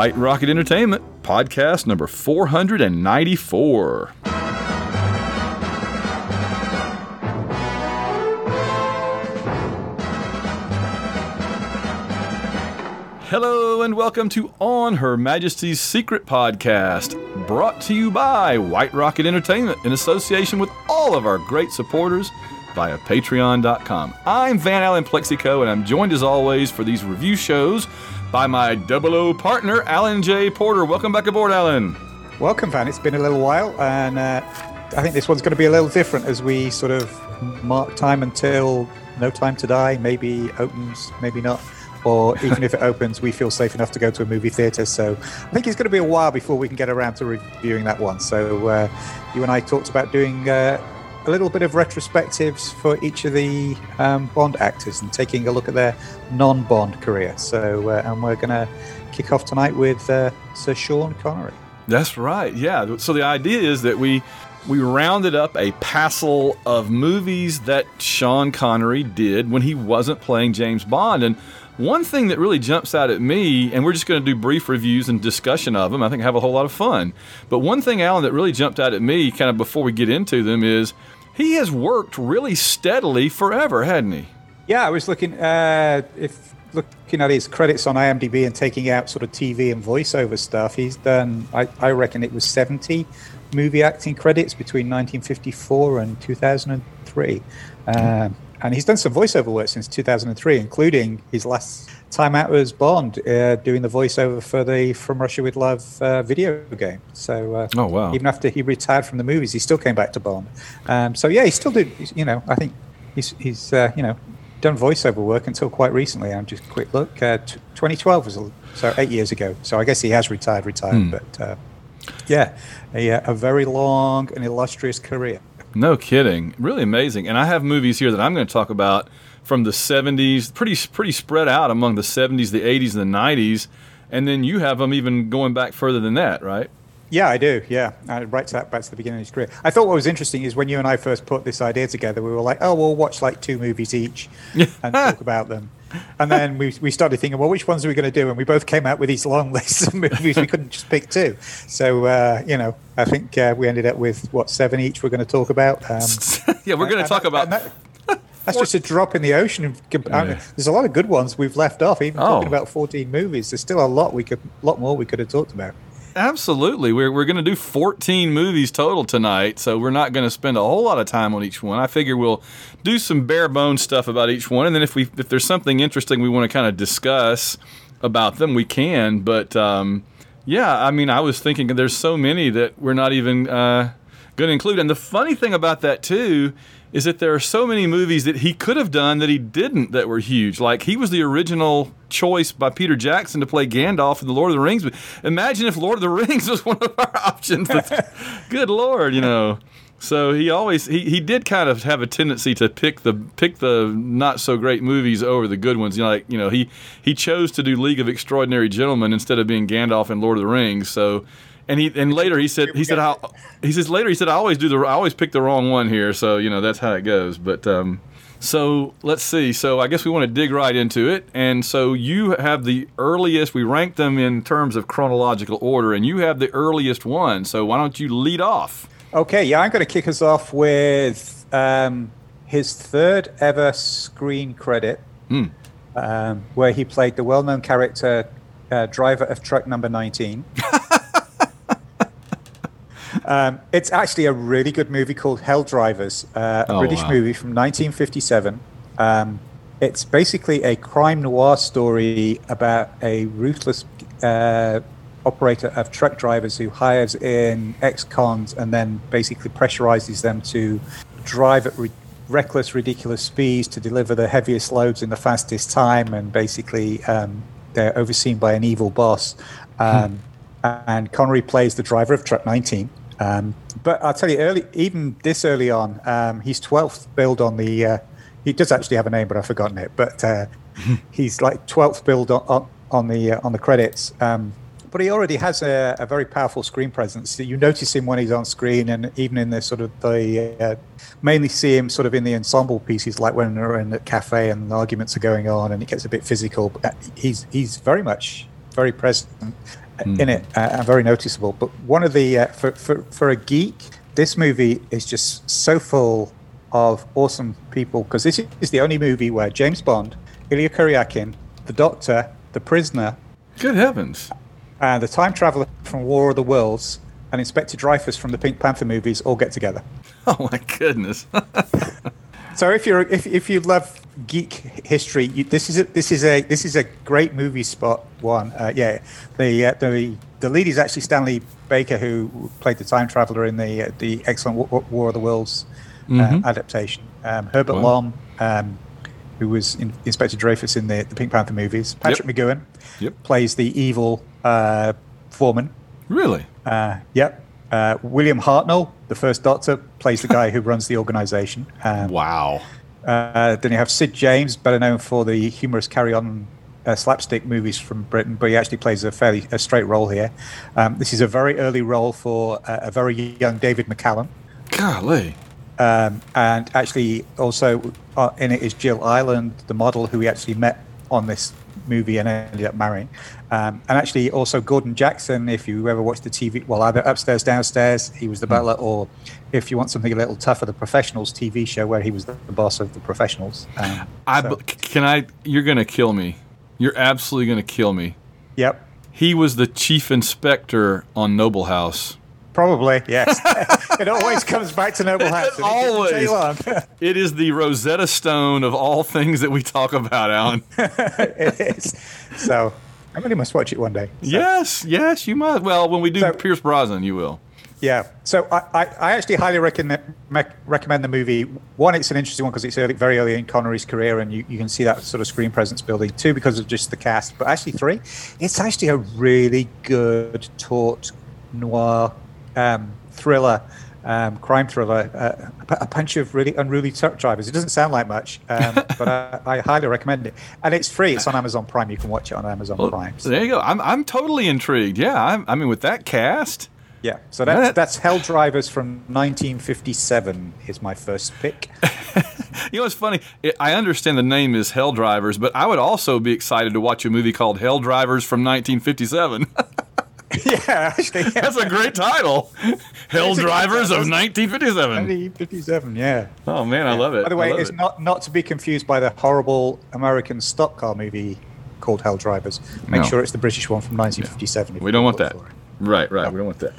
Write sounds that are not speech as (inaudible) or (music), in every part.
White Rocket Entertainment, podcast number 494. Hello and welcome to On Her Majesty's Secret Podcast, brought to you by White Rocket Entertainment in association with all of our great supporters via patreon.com. I'm Van Allen Plexico, and I'm joined as always for these review shows by my double O partner, Alan J. Porter. Welcome back aboard, Alan. Welcome, Van. It's been a little while, and uh, I think this one's going to be a little different as we sort of mark time until No Time to Die maybe opens, maybe not or (laughs) even if it opens, we feel safe enough to go to a movie theater. So I think it's going to be a while before we can get around to reviewing that one. So uh, you and I talked about doing uh, a little bit of retrospectives for each of the um, Bond actors and taking a look at their non-Bond career. So uh, and we're going to kick off tonight with uh, Sir Sean Connery. That's right. Yeah. So the idea is that we we rounded up a passel of movies that Sean Connery did when he wasn't playing James Bond and one thing that really jumps out at me, and we're just going to do brief reviews and discussion of them, I think have a whole lot of fun. But one thing, Alan, that really jumped out at me kind of before we get into them is he has worked really steadily forever, hadn't he? Yeah, I was looking, uh, if looking at his credits on IMDb and taking out sort of TV and voiceover stuff, he's done, I, I reckon it was 70 movie acting credits between 1954 and 2003. Um, and he's done some voiceover work since 2003, including his last time out as Bond, uh, doing the voiceover for the From Russia with Love uh, video game. So, uh, oh wow! Even after he retired from the movies, he still came back to Bond. Um, so yeah, he still did. You know, I think he's he's uh, you know done voiceover work until quite recently. I'm just a quick look. Uh, t- 2012 was a, so eight years ago. So I guess he has retired, retired. Hmm. But uh, yeah, a, a very long and illustrious career. No kidding. Really amazing. And I have movies here that I'm going to talk about from the 70s, pretty pretty spread out among the 70s, the 80s, and the 90s. And then you have them even going back further than that, right? Yeah, I do. Yeah, uh, right to that, back to the beginning of his career. I thought what was interesting is when you and I first put this idea together, we were like, "Oh, we'll watch like two movies each (laughs) and talk about them." And then we, we started thinking, well, which ones are we going to do? And we both came out with these long (laughs) lists of movies. we couldn't just pick two. So, uh, you know, I think uh, we ended up with, what, seven each we're going to talk about. Um, (laughs) yeah, we're going to talk about. That, that's just a drop in the ocean. Mean, there's a lot of good ones we've left off. Even oh. talking about 14 movies, there's still a lot we could, lot more we could have talked about. Absolutely. We're, we're going to do 14 movies total tonight, so we're not going to spend a whole lot of time on each one. I figure we'll do some bare bones stuff about each one, and then if we if there's something interesting we want to kind of discuss about them, we can. But um, yeah, I mean, I was thinking there's so many that we're not even uh, going to include. And the funny thing about that too is that there are so many movies that he could have done that he didn't that were huge. Like he was the original choice by Peter Jackson to play Gandalf in the Lord of the Rings. But imagine if Lord of the (laughs) Rings was one of our options. (laughs) good lord, you know. So he always he, he did kind of have a tendency to pick the pick the not so great movies over the good ones. You know, like you know he he chose to do League of Extraordinary Gentlemen instead of being Gandalf in Lord of the Rings. So and he and later he said he said I, he says later he said I always do the I always pick the wrong one here. So you know that's how it goes. But um, so let's see. So I guess we want to dig right into it. And so you have the earliest. We rank them in terms of chronological order, and you have the earliest one. So why don't you lead off? Okay. Yeah, I'm going to kick us off with um, his third ever screen credit, mm. um, where he played the well-known character uh, driver of truck number 19. (laughs) Um, it's actually a really good movie called Hell Drivers, uh, a oh, British wow. movie from 1957. Um, it's basically a crime noir story about a ruthless uh, operator of truck drivers who hires in ex-cons and then basically pressurizes them to drive at re- reckless, ridiculous speeds to deliver the heaviest loads in the fastest time, and basically um, they're overseen by an evil boss. Hmm. Um, and Connery plays the driver of Truck 19. Um, but I'll tell you, early, even this early on, um, he's 12th build on the. Uh, he does actually have a name, but I've forgotten it. But uh, (laughs) he's like 12th build on, on, on the uh, on the credits. Um, but he already has a, a, very powerful screen presence. You notice him when he's on screen, and even in the sort of the uh, mainly see him sort of in the ensemble pieces, like when they're in the cafe and the arguments are going on, and it gets a bit physical. He's he's very much very present mm. in it uh, and very noticeable. But one of the uh, for, for for a geek, this movie is just so full of awesome people because this is the only movie where James Bond, Illya Kuryakin, the Doctor, the Prisoner, good heavens, and the time traveler from War of the Worlds, and Inspector Dreyfus from the Pink Panther movies all get together. (laughs) Oh my goodness! (laughs) so if you're if, if you love geek history, you, this is a, this is a this is a great movie spot. One, uh, yeah, the uh, the the lead is actually Stanley Baker, who played the time traveler in the uh, the excellent War of the Worlds uh, mm-hmm. adaptation. Um, Herbert wow. Lom, um, who was in, Inspector Dreyfus in the, the Pink Panther movies. Patrick yep. McGoohan yep. plays the evil uh, foreman. Really? Uh, yep. Uh, William Hartnell, the first Doctor, plays the guy who runs the organization. (laughs) Um, wow. Uh, then you have Sid James, better known for the humorous Carry On uh, slapstick movies from Britain, but he actually plays a fairly a straight role here. Um, this is a very early role for uh, a very young David McCallum. Golly. Um, and actually, also uh, in it is Jill Ireland, the model who he actually met on this movie and ended up marrying. Um, and actually, also Gordon Jackson, if you ever watched the TV, well, either Upstairs, Downstairs, he was the hmm. butler, or if you want something a little tougher, the Professionals TV show where he was the, the boss of the Professionals. Um, I so. can I? You're gonna kill me. You're absolutely gonna kill me. Yep. He was the chief inspector on Noble House. Probably, yes. (laughs) (laughs) it always comes back to Noble House. always. (laughs) it is the Rosetta Stone of all things that we talk about, Alan. it is. So I really must watch it one day. So. Yes, yes, you must. Well, when we do so, Pierce Brosnan, you will. Yeah. So I, I, I actually highly recommend recommend the movie. One, it's an interesting one because it's early, very early in Connery's career, and you, you can see that sort of screen presence building. Two, because of just the cast. But actually, three, it's actually a really good taut noir um, thriller, um, crime thriller, uh, a bunch of really unruly truck drivers. It doesn't sound like much, um, (laughs) but I, I, highly recommend it. And it's free. It's on Amazon Prime. You can watch it on Amazon well, Prime. So. There you go. I'm, I'm totally intrigued. Yeah, I'm, i mean, with that cast. Yeah, so that's, that's Hell Drivers from 1957 is my first pick. (laughs) you know, it's funny. I understand the name is Hell Drivers, but I would also be excited to watch a movie called Hell Drivers from 1957. (laughs) (laughs) yeah, actually, yeah. that's a great title. Hell Drivers of 1957. 1957, yeah. Oh man, I love it. By the way, it's it. not not to be confused by the horrible American stock car movie called Hell Drivers. Make no. sure it's the British one from 1957. Yeah. We don't want that. Right, right. No. We don't want that.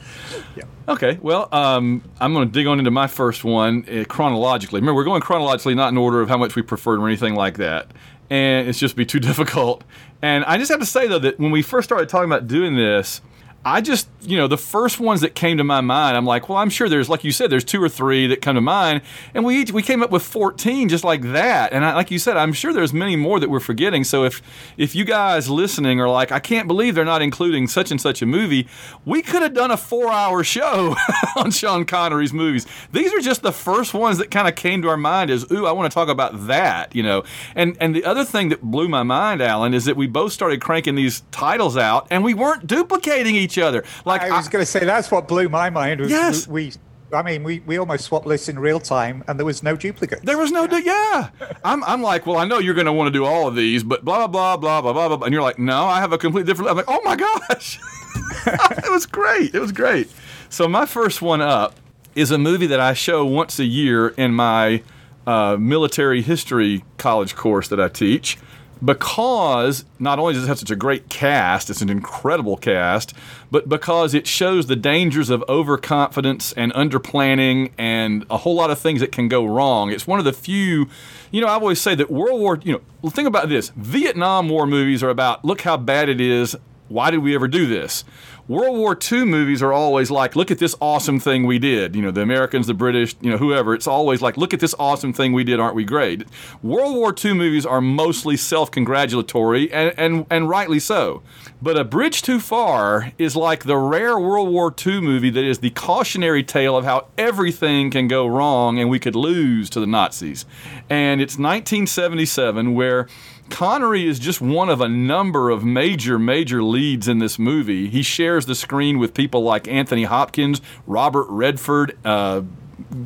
Yeah. Okay. Well, um, I'm going to dig on into my first one uh, chronologically. Remember, we're going chronologically, not in order of how much we prefer or anything like that. And it's just be too (laughs) difficult. And I just have to say though that when we first started talking about doing this, I just, you know, the first ones that came to my mind, I'm like, well, I'm sure there's, like you said, there's two or three that come to mind, and we each, we came up with 14 just like that. And I, like you said, I'm sure there's many more that we're forgetting. So if if you guys listening are like, I can't believe they're not including such and such a movie, we could have done a four-hour show (laughs) on Sean Connery's movies. These are just the first ones that kind of came to our mind as, ooh, I want to talk about that, you know. And and the other thing that blew my mind, Alan, is that we both started cranking these titles out, and we weren't duplicating each each other. Like I was going to say, that's what blew my mind. yes, we, I mean, we, we almost swapped lists in real time, and there was no duplicate. There was no, yeah. I'm, I'm like, well, I know you're going to want to do all of these, but blah blah blah blah blah blah blah. And you're like, no, I have a completely different. I'm like, oh my gosh, (laughs) it was great. It was great. So my first one up is a movie that I show once a year in my uh, military history college course that I teach because not only does it have such a great cast, it's an incredible cast, but because it shows the dangers of overconfidence and underplanning and a whole lot of things that can go wrong. It's one of the few, you know, I always say that World War, you know, think about this Vietnam War movies are about look how bad it is. Why did we ever do this? World War II movies are always like, look at this awesome thing we did. You know, the Americans, the British, you know, whoever. It's always like, look at this awesome thing we did. Aren't we great? World War II movies are mostly self-congratulatory, and, and, and rightly so. But A Bridge Too Far is like the rare World War II movie that is the cautionary tale of how everything can go wrong and we could lose to the Nazis. And it's 1977 where Connery is just one of a number of major, major leads in this movie. He shares the screen with people like Anthony Hopkins, Robert Redford, uh,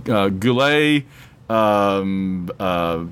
uh, Goulet, um, uh,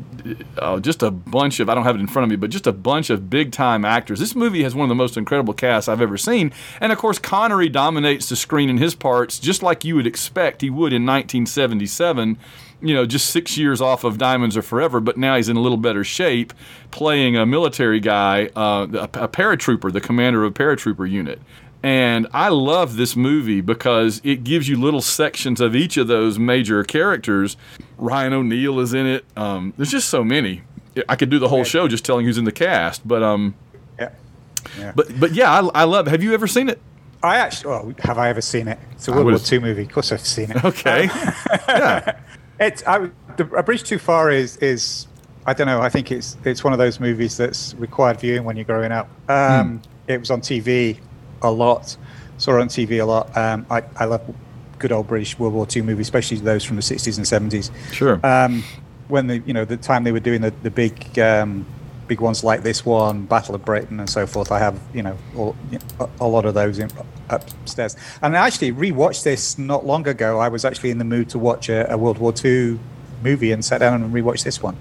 uh, just a bunch of I don't have it in front of me, but just a bunch of big time actors. This movie has one of the most incredible casts I've ever seen, and of course Connery dominates the screen in his parts, just like you would expect he would in 1977. You know, just six years off of Diamonds Are Forever, but now he's in a little better shape, playing a military guy, uh, a, a paratrooper, the commander of a paratrooper unit. And I love this movie because it gives you little sections of each of those major characters. Ryan O'Neal is in it. Um, there's just so many. I could do the whole show just telling who's in the cast, but um, yeah, yeah. but but yeah, I, I love. It. Have you ever seen it? I actually, well, have I ever seen it? It's a World War II movie. Of course, I've seen it. Okay. (laughs) yeah. It's I, the, A Bridge Too Far is is I don't know. I think it's it's one of those movies that's required viewing when you're growing up. Um, mm. It was on TV a lot. Saw it on TV a lot. Um, I, I love good old British World War II movies, especially those from the 60s and 70s. Sure. Um, when the you know the time they were doing the the big um, big ones like this one, Battle of Britain, and so forth. I have you know, all, a, lot of those in, upstairs. And I actually rewatched this not long ago. I was actually in the mood to watch a, a World War II movie and sat down and rewatched this one,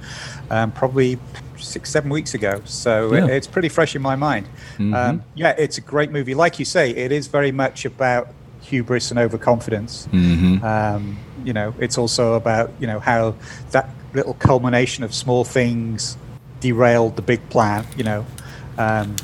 um, probably six, seven weeks ago. So yeah. it, it's pretty fresh in my mind. Mm-hmm. Um, yeah, it's a great movie. Like you say, it is very much about hubris and overconfidence. Mm-hmm. Um, you know, it's also about you know how that little culmination of small things derailed the big plan. You know, um,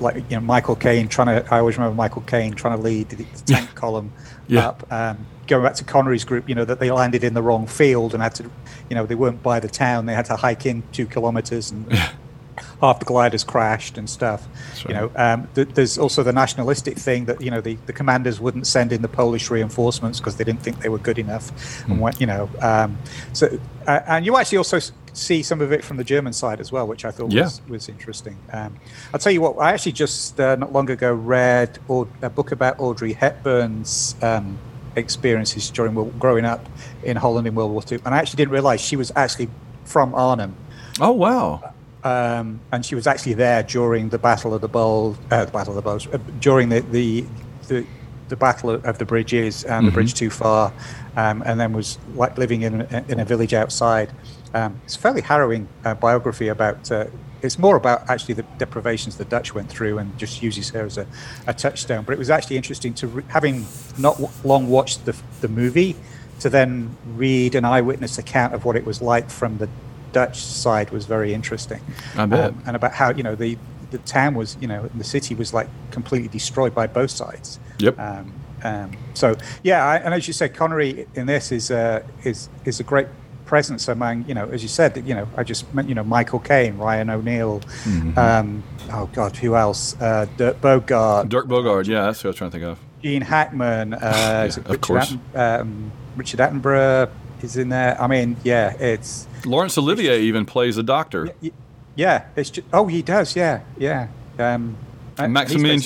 like you know Michael Caine trying to. I always remember Michael Caine trying to lead the tank column yeah. up. Um, going back to Connery's group, you know that they landed in the wrong field and had to, you know, they weren't by the town. They had to hike in two kilometers and. half the gliders crashed and stuff. Right. You know, um, th- there's also the nationalistic thing that you know the, the commanders wouldn't send in the Polish reinforcements because they didn't think they were good enough, mm. and what you know, um, so uh, and you actually also see some of it from the German side as well, which I thought yeah. was, was interesting. Um, I'll tell you what, I actually just uh, not long ago read a book about Audrey Hepburn's um, experiences during growing up in Holland in World War II, and I actually didn't realize she was actually from Arnhem. Oh wow! Um, and she was actually there during the Battle of the Bulge, uh, the Battle of the Bulge, uh, during the, the the, the Battle of the Bridges and mm-hmm. the Bridge Too Far, um, and then was like living in in a village outside. Um, it's a fairly harrowing uh, biography about. Uh, it's more about actually the deprivations the Dutch went through, and just uses her as a, a touchstone. But it was actually interesting to re- having not w- long watched the the movie to then read an eyewitness account of what it was like from the Dutch side was very interesting. I bet. Um, and about how you know the the town was you know the city was like completely destroyed by both sides. Yep. Um, um, so yeah, I, and as you said, Connery in this is uh, is is a great presence among you know as you said that you know I just meant you know Michael Caine, Ryan O'Neal, mm-hmm. um, oh God, who else? Uh, Dirk Bogarde. Dirk Bogarde, yeah, that's what I was trying to think of. Gene Hackman, uh, yeah, of Richard course. Atten, um, Richard Attenborough is in there. I mean, yeah, it's Laurence Olivier even plays a doctor. Yeah, yeah it's just, oh, he does. Yeah, yeah. Um, Maximilian,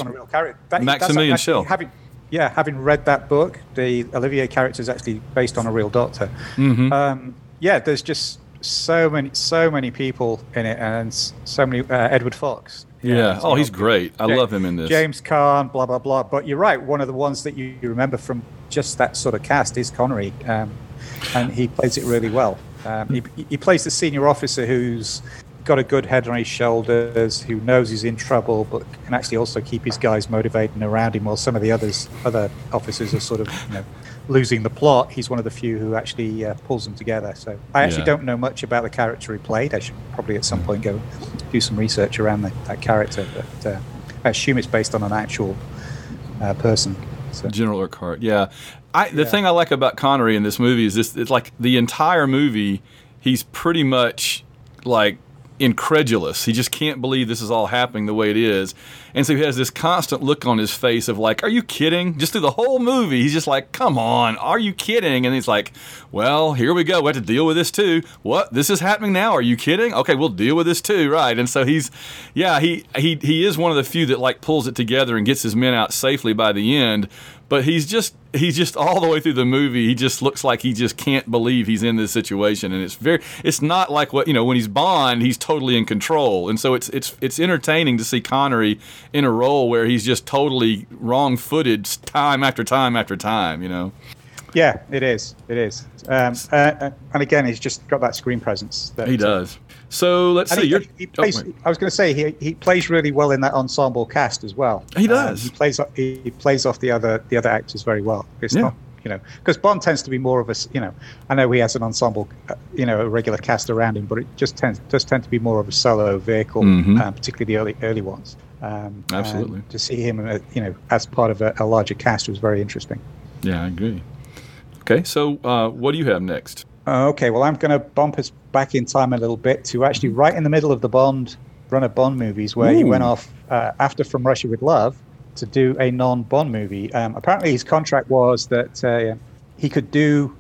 that, Maximilian Schell. Having, yeah, having read that book, the Olivier character is actually based on a real doctor. Mm-hmm. Um, yeah, there's just so many, so many people in it, and so many. Uh, Edward Fox. Yeah. yeah. Oh, he's great. I love him in this. James Caan, blah blah blah. But you're right. One of the ones that you remember from just that sort of cast is Connery, um, and he plays it really well. Um, he, he plays the senior officer who's got a good head on his shoulders, who knows he's in trouble, but can actually also keep his guys motivated and around him, while some of the others, other officers, are sort of you know losing the plot. He's one of the few who actually uh, pulls them together. So I actually yeah. don't know much about the character he played. I should probably at some point go do some research around the, that character, but uh, I assume it's based on an actual uh, person. So. General Urquhart, yeah. I, the yeah. thing I like about Connery in this movie is this: it's like the entire movie, he's pretty much like incredulous. He just can't believe this is all happening the way it is. And so he has this constant look on his face of like, are you kidding? Just through the whole movie, he's just like, come on, are you kidding? And he's like, well, here we go. We have to deal with this too. What? This is happening now? Are you kidding? Okay, we'll deal with this too, right? And so he's, yeah, he he he is one of the few that like pulls it together and gets his men out safely by the end but he's just he's just all the way through the movie he just looks like he just can't believe he's in this situation and it's very it's not like what you know when he's bond he's totally in control and so it's it's it's entertaining to see connery in a role where he's just totally wrong-footed time after time after time you know Yeah, it is. It is. Um, uh, uh, and again, he's just got that screen presence. That, he does. So let's see. He, he, he oh, plays, oh, I was going to say he, he plays really well in that ensemble cast as well. He does. Um, he plays he, plays off the other the other actors very well. It's yeah. not you know because Bond tends to be more of a you know I know he has an ensemble uh, you know a regular cast around him, but it just tends does tend to be more of a solo vehicle, mm-hmm. um, particularly the early early ones. Um, Absolutely. To see him, uh, you know, as part of a, a larger cast was very interesting. Yeah, I agree. Okay, so uh, what do you have next? Uh, okay, well, I'm going to bump us back in time a little bit to actually right in the middle of the Bond run of Bond movies, where Ooh. he went off uh, after From Russia with Love to do a non-Bond movie. Um, apparently, his contract was that uh, he could do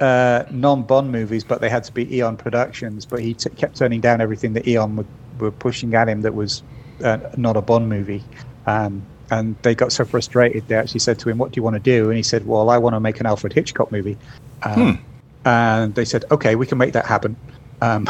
uh, non-Bond movies, but they had to be Eon Productions. But he t- kept turning down everything that Eon would, were pushing at him that was uh, not a Bond movie. Um, and they got so frustrated they actually said to him what do you want to do and he said well i want to make an alfred hitchcock movie um, hmm. And they said okay we can make that happen um,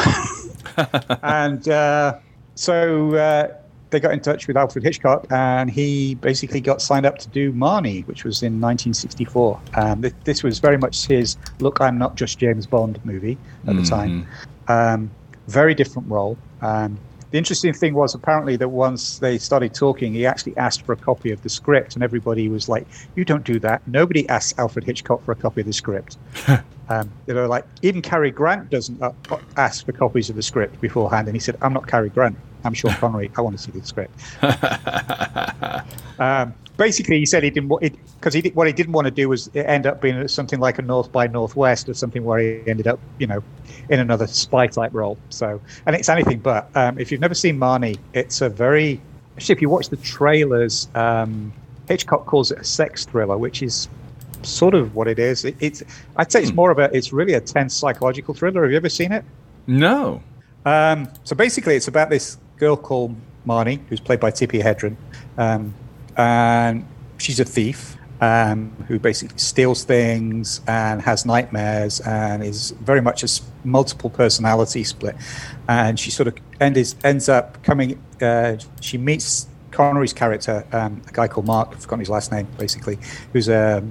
(laughs) and uh, so uh, they got in touch with alfred hitchcock and he basically got signed up to do marnie which was in 1964 um, th- this was very much his look i'm not just james bond movie at mm-hmm. the time um, very different role um, the interesting thing was apparently that once they started talking, he actually asked for a copy of the script, and everybody was like, "You don't do that." Nobody asks Alfred Hitchcock for a copy of the script. (laughs) um, you know, like even Cary Grant doesn't uh, ask for copies of the script beforehand, and he said, "I'm not Cary Grant. I'm Sean Connery. I want to see the script." (laughs) um, basically, he said he didn't because he what he didn't want to do was end up being something like a North by Northwest or something where he ended up, you know, in another spy type role. So, and it's anything but. Um, if you've never seen Marnie, it's a very actually if you watch the trailers, um, Hitchcock calls it a sex thriller, which is sort of what it is. It, it's I'd say it's hmm. more of a it's really a tense psychological thriller. Have you ever seen it? No. Um, so basically, it's about this girl called Marnie, who's played by Tippi Hedren. Um, and she's a thief um, who basically steals things and has nightmares and is very much a multiple personality split. And she sort of ends ends up coming. Uh, she meets Connery's character, um, a guy called Mark. I've forgotten his last name. Basically, who's a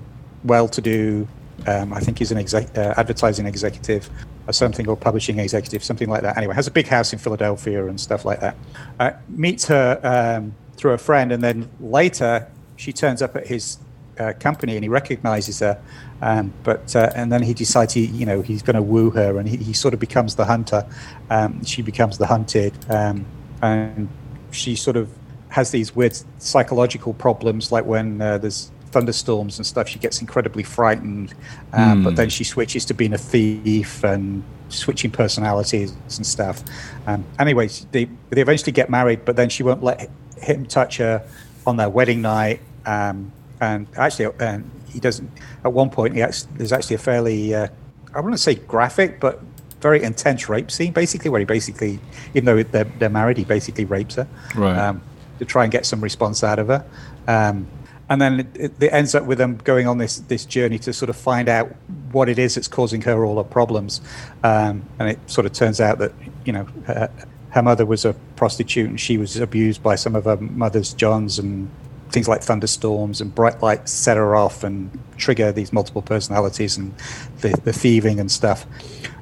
well-to-do. Um, I think he's an exec- uh, advertising executive or something, or publishing executive, something like that. Anyway, has a big house in Philadelphia and stuff like that. Uh, meets her um, through a friend, and then later she turns up at his uh, company and he recognizes her. Um, but uh, and then he decides he you know he's going to woo her, and he, he, sort of becomes the hunter. Um, she becomes the hunted, um, and she sort of has these weird psychological problems, like when uh, there's thunderstorms and stuff. She gets incredibly frightened, mm. but then she switches to being a thief and switching personalities and stuff. Um, anyways, they they eventually get married, but then she won't let him touch her on their wedding night. Um, and actually, uh, he doesn't. At one point, he actually, there's actually a fairly, uh, I wouldn't say graphic, but very intense rape scene. Basically, where he basically, even though they're, they're married, he basically rapes her right. um, to try and get some response out of her. And then it, it, ends up with them going on this this journey to sort of find out what it is that's causing her all her problems. Um, and it sort of turns out that you know her, her mother was a prostitute and she was abused by some of her mother's johns and things like thunderstorms and bright lights set her off and trigger these multiple personalities and the, the thieving and stuff.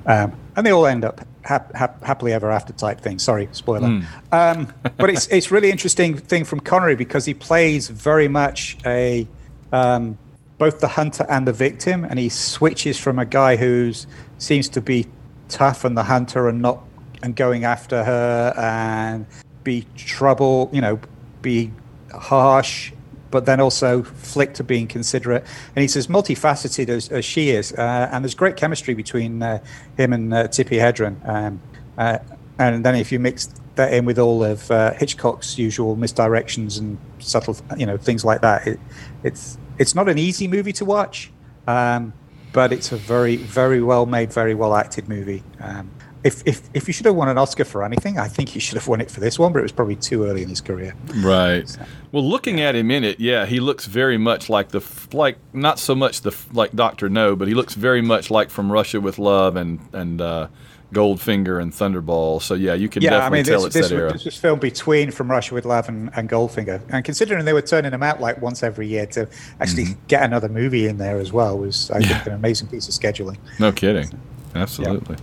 Um, and they all end up hap- hap- happily ever after type thing. Sorry, spoiler. Mm. Um, but it's it's really interesting thing from Connery because he plays very much a um, both the hunter and the victim, and he switches from a guy who seems to be tough and the hunter and not and going after her and be trouble, you know, be harsh, but then also flick to being considerate. And he's as multifaceted as, as she is. Uh, and there's great chemistry between uh, him and uh, Tippi Hedren. Um, uh, and then if you mix that in with all of uh, Hitchcock's usual misdirections and subtle, you know, things like that, it, it's it's not an easy movie to watch. Um, but it's a very, very well made, very well acted movie. Um, if, if if you should have won an Oscar for anything, I think he should have won it for this one, but it was probably too early in his career. Right. So. Well, looking at him in it, yeah, he looks very much like the like not so much the like Doctor No, but he looks very much like From Russia with Love and and uh, Goldfinger and Thunderball. So yeah, you can yeah, definitely I mean, tell this, it's this, that era. This was filmed between From Russia with Love and, and Goldfinger, and considering they were turning them out like once every year to actually mm-hmm. get another movie in there as well was I yeah. think an amazing piece of scheduling. No kidding, absolutely.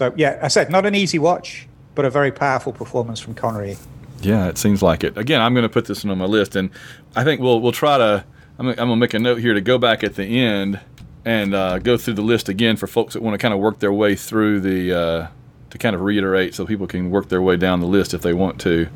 So yeah, I said not an easy watch, but a very powerful performance from Connery. Yeah, it seems like it. Again, I'm going to put this one on my list, and I think we'll we'll try to. I'm, I'm going to make a note here to go back at the end and uh, go through the list again for folks that want to kind of work their way through the uh, to kind of reiterate so people can work their way down the list if they want to.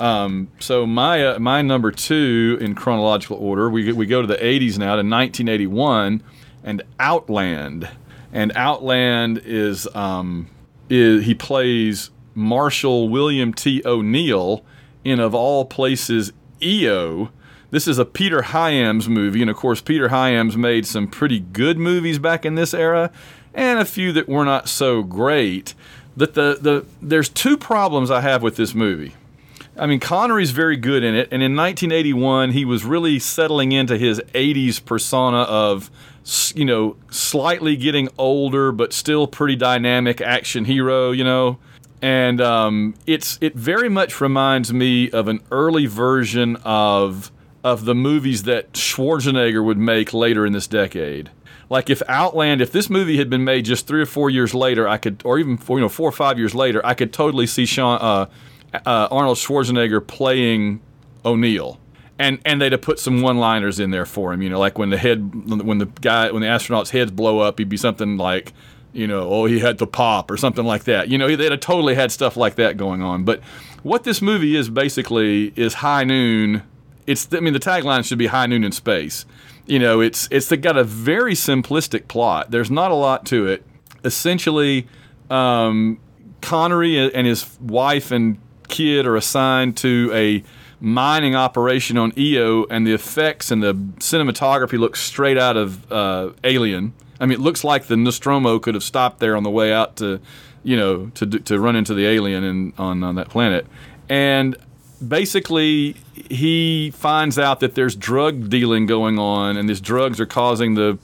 Um, so my uh, my number two in chronological order, we we go to the 80s now to 1981, and Outland, and Outland is um, is he plays Marshal William T. O'Neill in of all places Io this is a Peter Hyams movie, and of course, Peter Hyams made some pretty good movies back in this era, and a few that were not so great. That the, the there's two problems I have with this movie. I mean, Connery's very good in it, and in 1981, he was really settling into his 80s persona of, you know, slightly getting older but still pretty dynamic action hero, you know. And um, it's it very much reminds me of an early version of of the movies that Schwarzenegger would make later in this decade. Like if Outland, if this movie had been made just three or four years later, I could, or even four, you know four or five years later, I could totally see Sean uh, uh, Arnold Schwarzenegger playing O'Neill, and and they'd have put some one-liners in there for him. You know, like when the head, when the guy, when the astronaut's heads blow up, he'd be something like, you know, oh he had to pop or something like that. You know, they'd have totally had stuff like that going on. But what this movie is basically is High Noon it's I mean the tagline should be high noon in space. You know, it's it's got a very simplistic plot. There's not a lot to it. Essentially, um, Connery and his wife and kid are assigned to a mining operation on Io, and the effects and the cinematography look straight out of uh, Alien. I mean, it looks like the Nostromo could have stopped there on the way out to, you know, to to run into the alien in, on on that planet. And basically he finds out that there's drug dealing going on and these drugs are causing the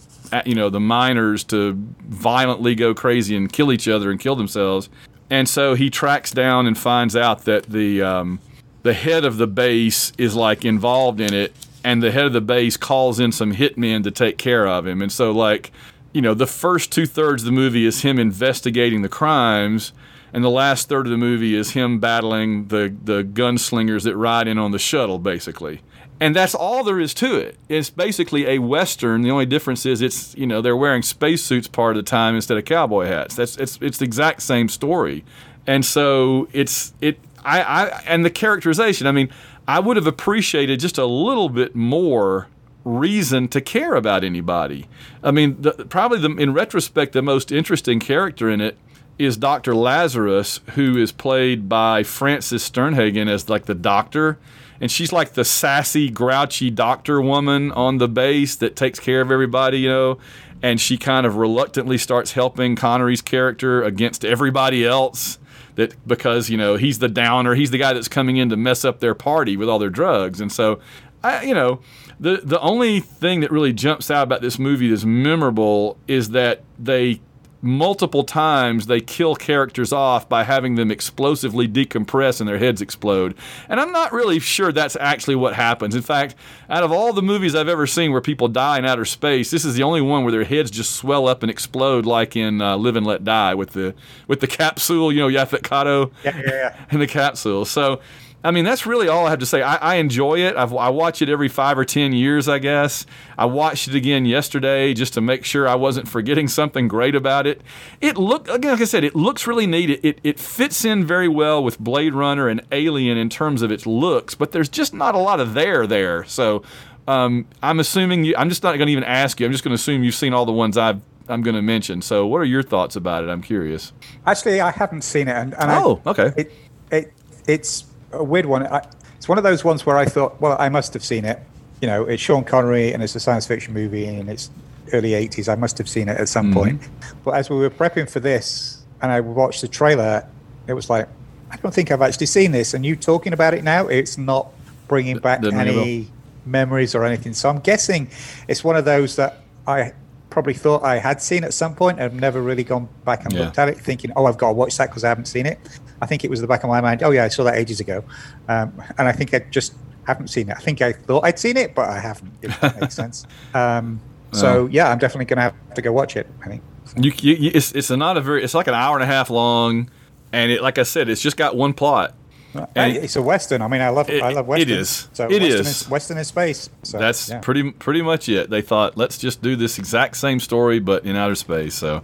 you know the miners to violently go crazy and kill each other and kill themselves and so he tracks down and finds out that the um, the head of the base is like involved in it and the head of the base calls in some hitmen to take care of him and so like you know the first two thirds of the movie is him investigating the crimes and the last third of the movie is him battling the the gunslingers that ride in on the shuttle, basically. And that's all there is to it. It's basically a western. The only difference is it's you know they're wearing spacesuits part of the time instead of cowboy hats. That's it's it's the exact same story, and so it's it. I, I and the characterization. I mean, I would have appreciated just a little bit more reason to care about anybody. I mean, the, probably the, in retrospect, the most interesting character in it is Dr. Lazarus, who is played by Frances Sternhagen as like the doctor. And she's like the sassy, grouchy doctor woman on the base that takes care of everybody, you know. And she kind of reluctantly starts helping Connery's character against everybody else that because, you know, he's the downer, he's the guy that's coming in to mess up their party with all their drugs. And so, I, you know, the the only thing that really jumps out about this movie that's memorable is that they multiple times they kill characters off by having them explosively decompress and their heads explode. And I'm not really sure that's actually what happens. In fact, out of all the movies I've ever seen where people die in outer space, this is the only one where their heads just swell up and explode, like in uh, Live and Let Die with the with the capsule. You know, Yaphet Kotto yeah, yeah, yeah. (laughs) and the capsule. So I mean, that's really all I have to say. I, I enjoy it. I've, i watch it every five or ten years, I guess. I watched it again yesterday just to make sure I wasn't forgetting something great about it. It look again, like I said, it looks really neat. It, it, it fits in very well with Blade Runner and Alien in terms of its looks, but there's just not a lot of there there. So um, I'm assuming you. I'm just not going to even ask you. I'm just going to assume you've seen all the ones I've I'm going to mention. So, what are your thoughts about it? I'm curious. Actually, I haven't seen it, and, and oh, I, okay. It, it it's a weird one. I, it's one of those ones where I thought, well, I must have seen it. You know, it's Sean Connery and it's a science fiction movie and it's early 80s. I must have seen it at some mm-hmm. point. But as we were prepping for this and I watched the trailer, it was like, I don't think I've actually seen this. And you talking about it now, it's not bringing back any memories or anything. So I'm guessing it's one of those that I probably thought I had seen at some point. I've never really gone back and yeah. looked at it, thinking, "Oh, I've got to watch that because I haven't seen it." I think it was the back of my mind. Oh yeah, I saw that ages ago, um, and I think I just haven't seen it. I think I thought I'd seen it, but I haven't. If that makes (laughs) sense. Um, so yeah, I'm definitely going to have to go watch it. I think. You, you, it's it's a not a very. It's like an hour and a half long, and it like I said, it's just got one plot. Uh, and it's a western. I mean, I love it, I love western. It is. So it western is. is. Western in space. So, That's yeah. pretty pretty much it. They thought let's just do this exact same story but in outer space. So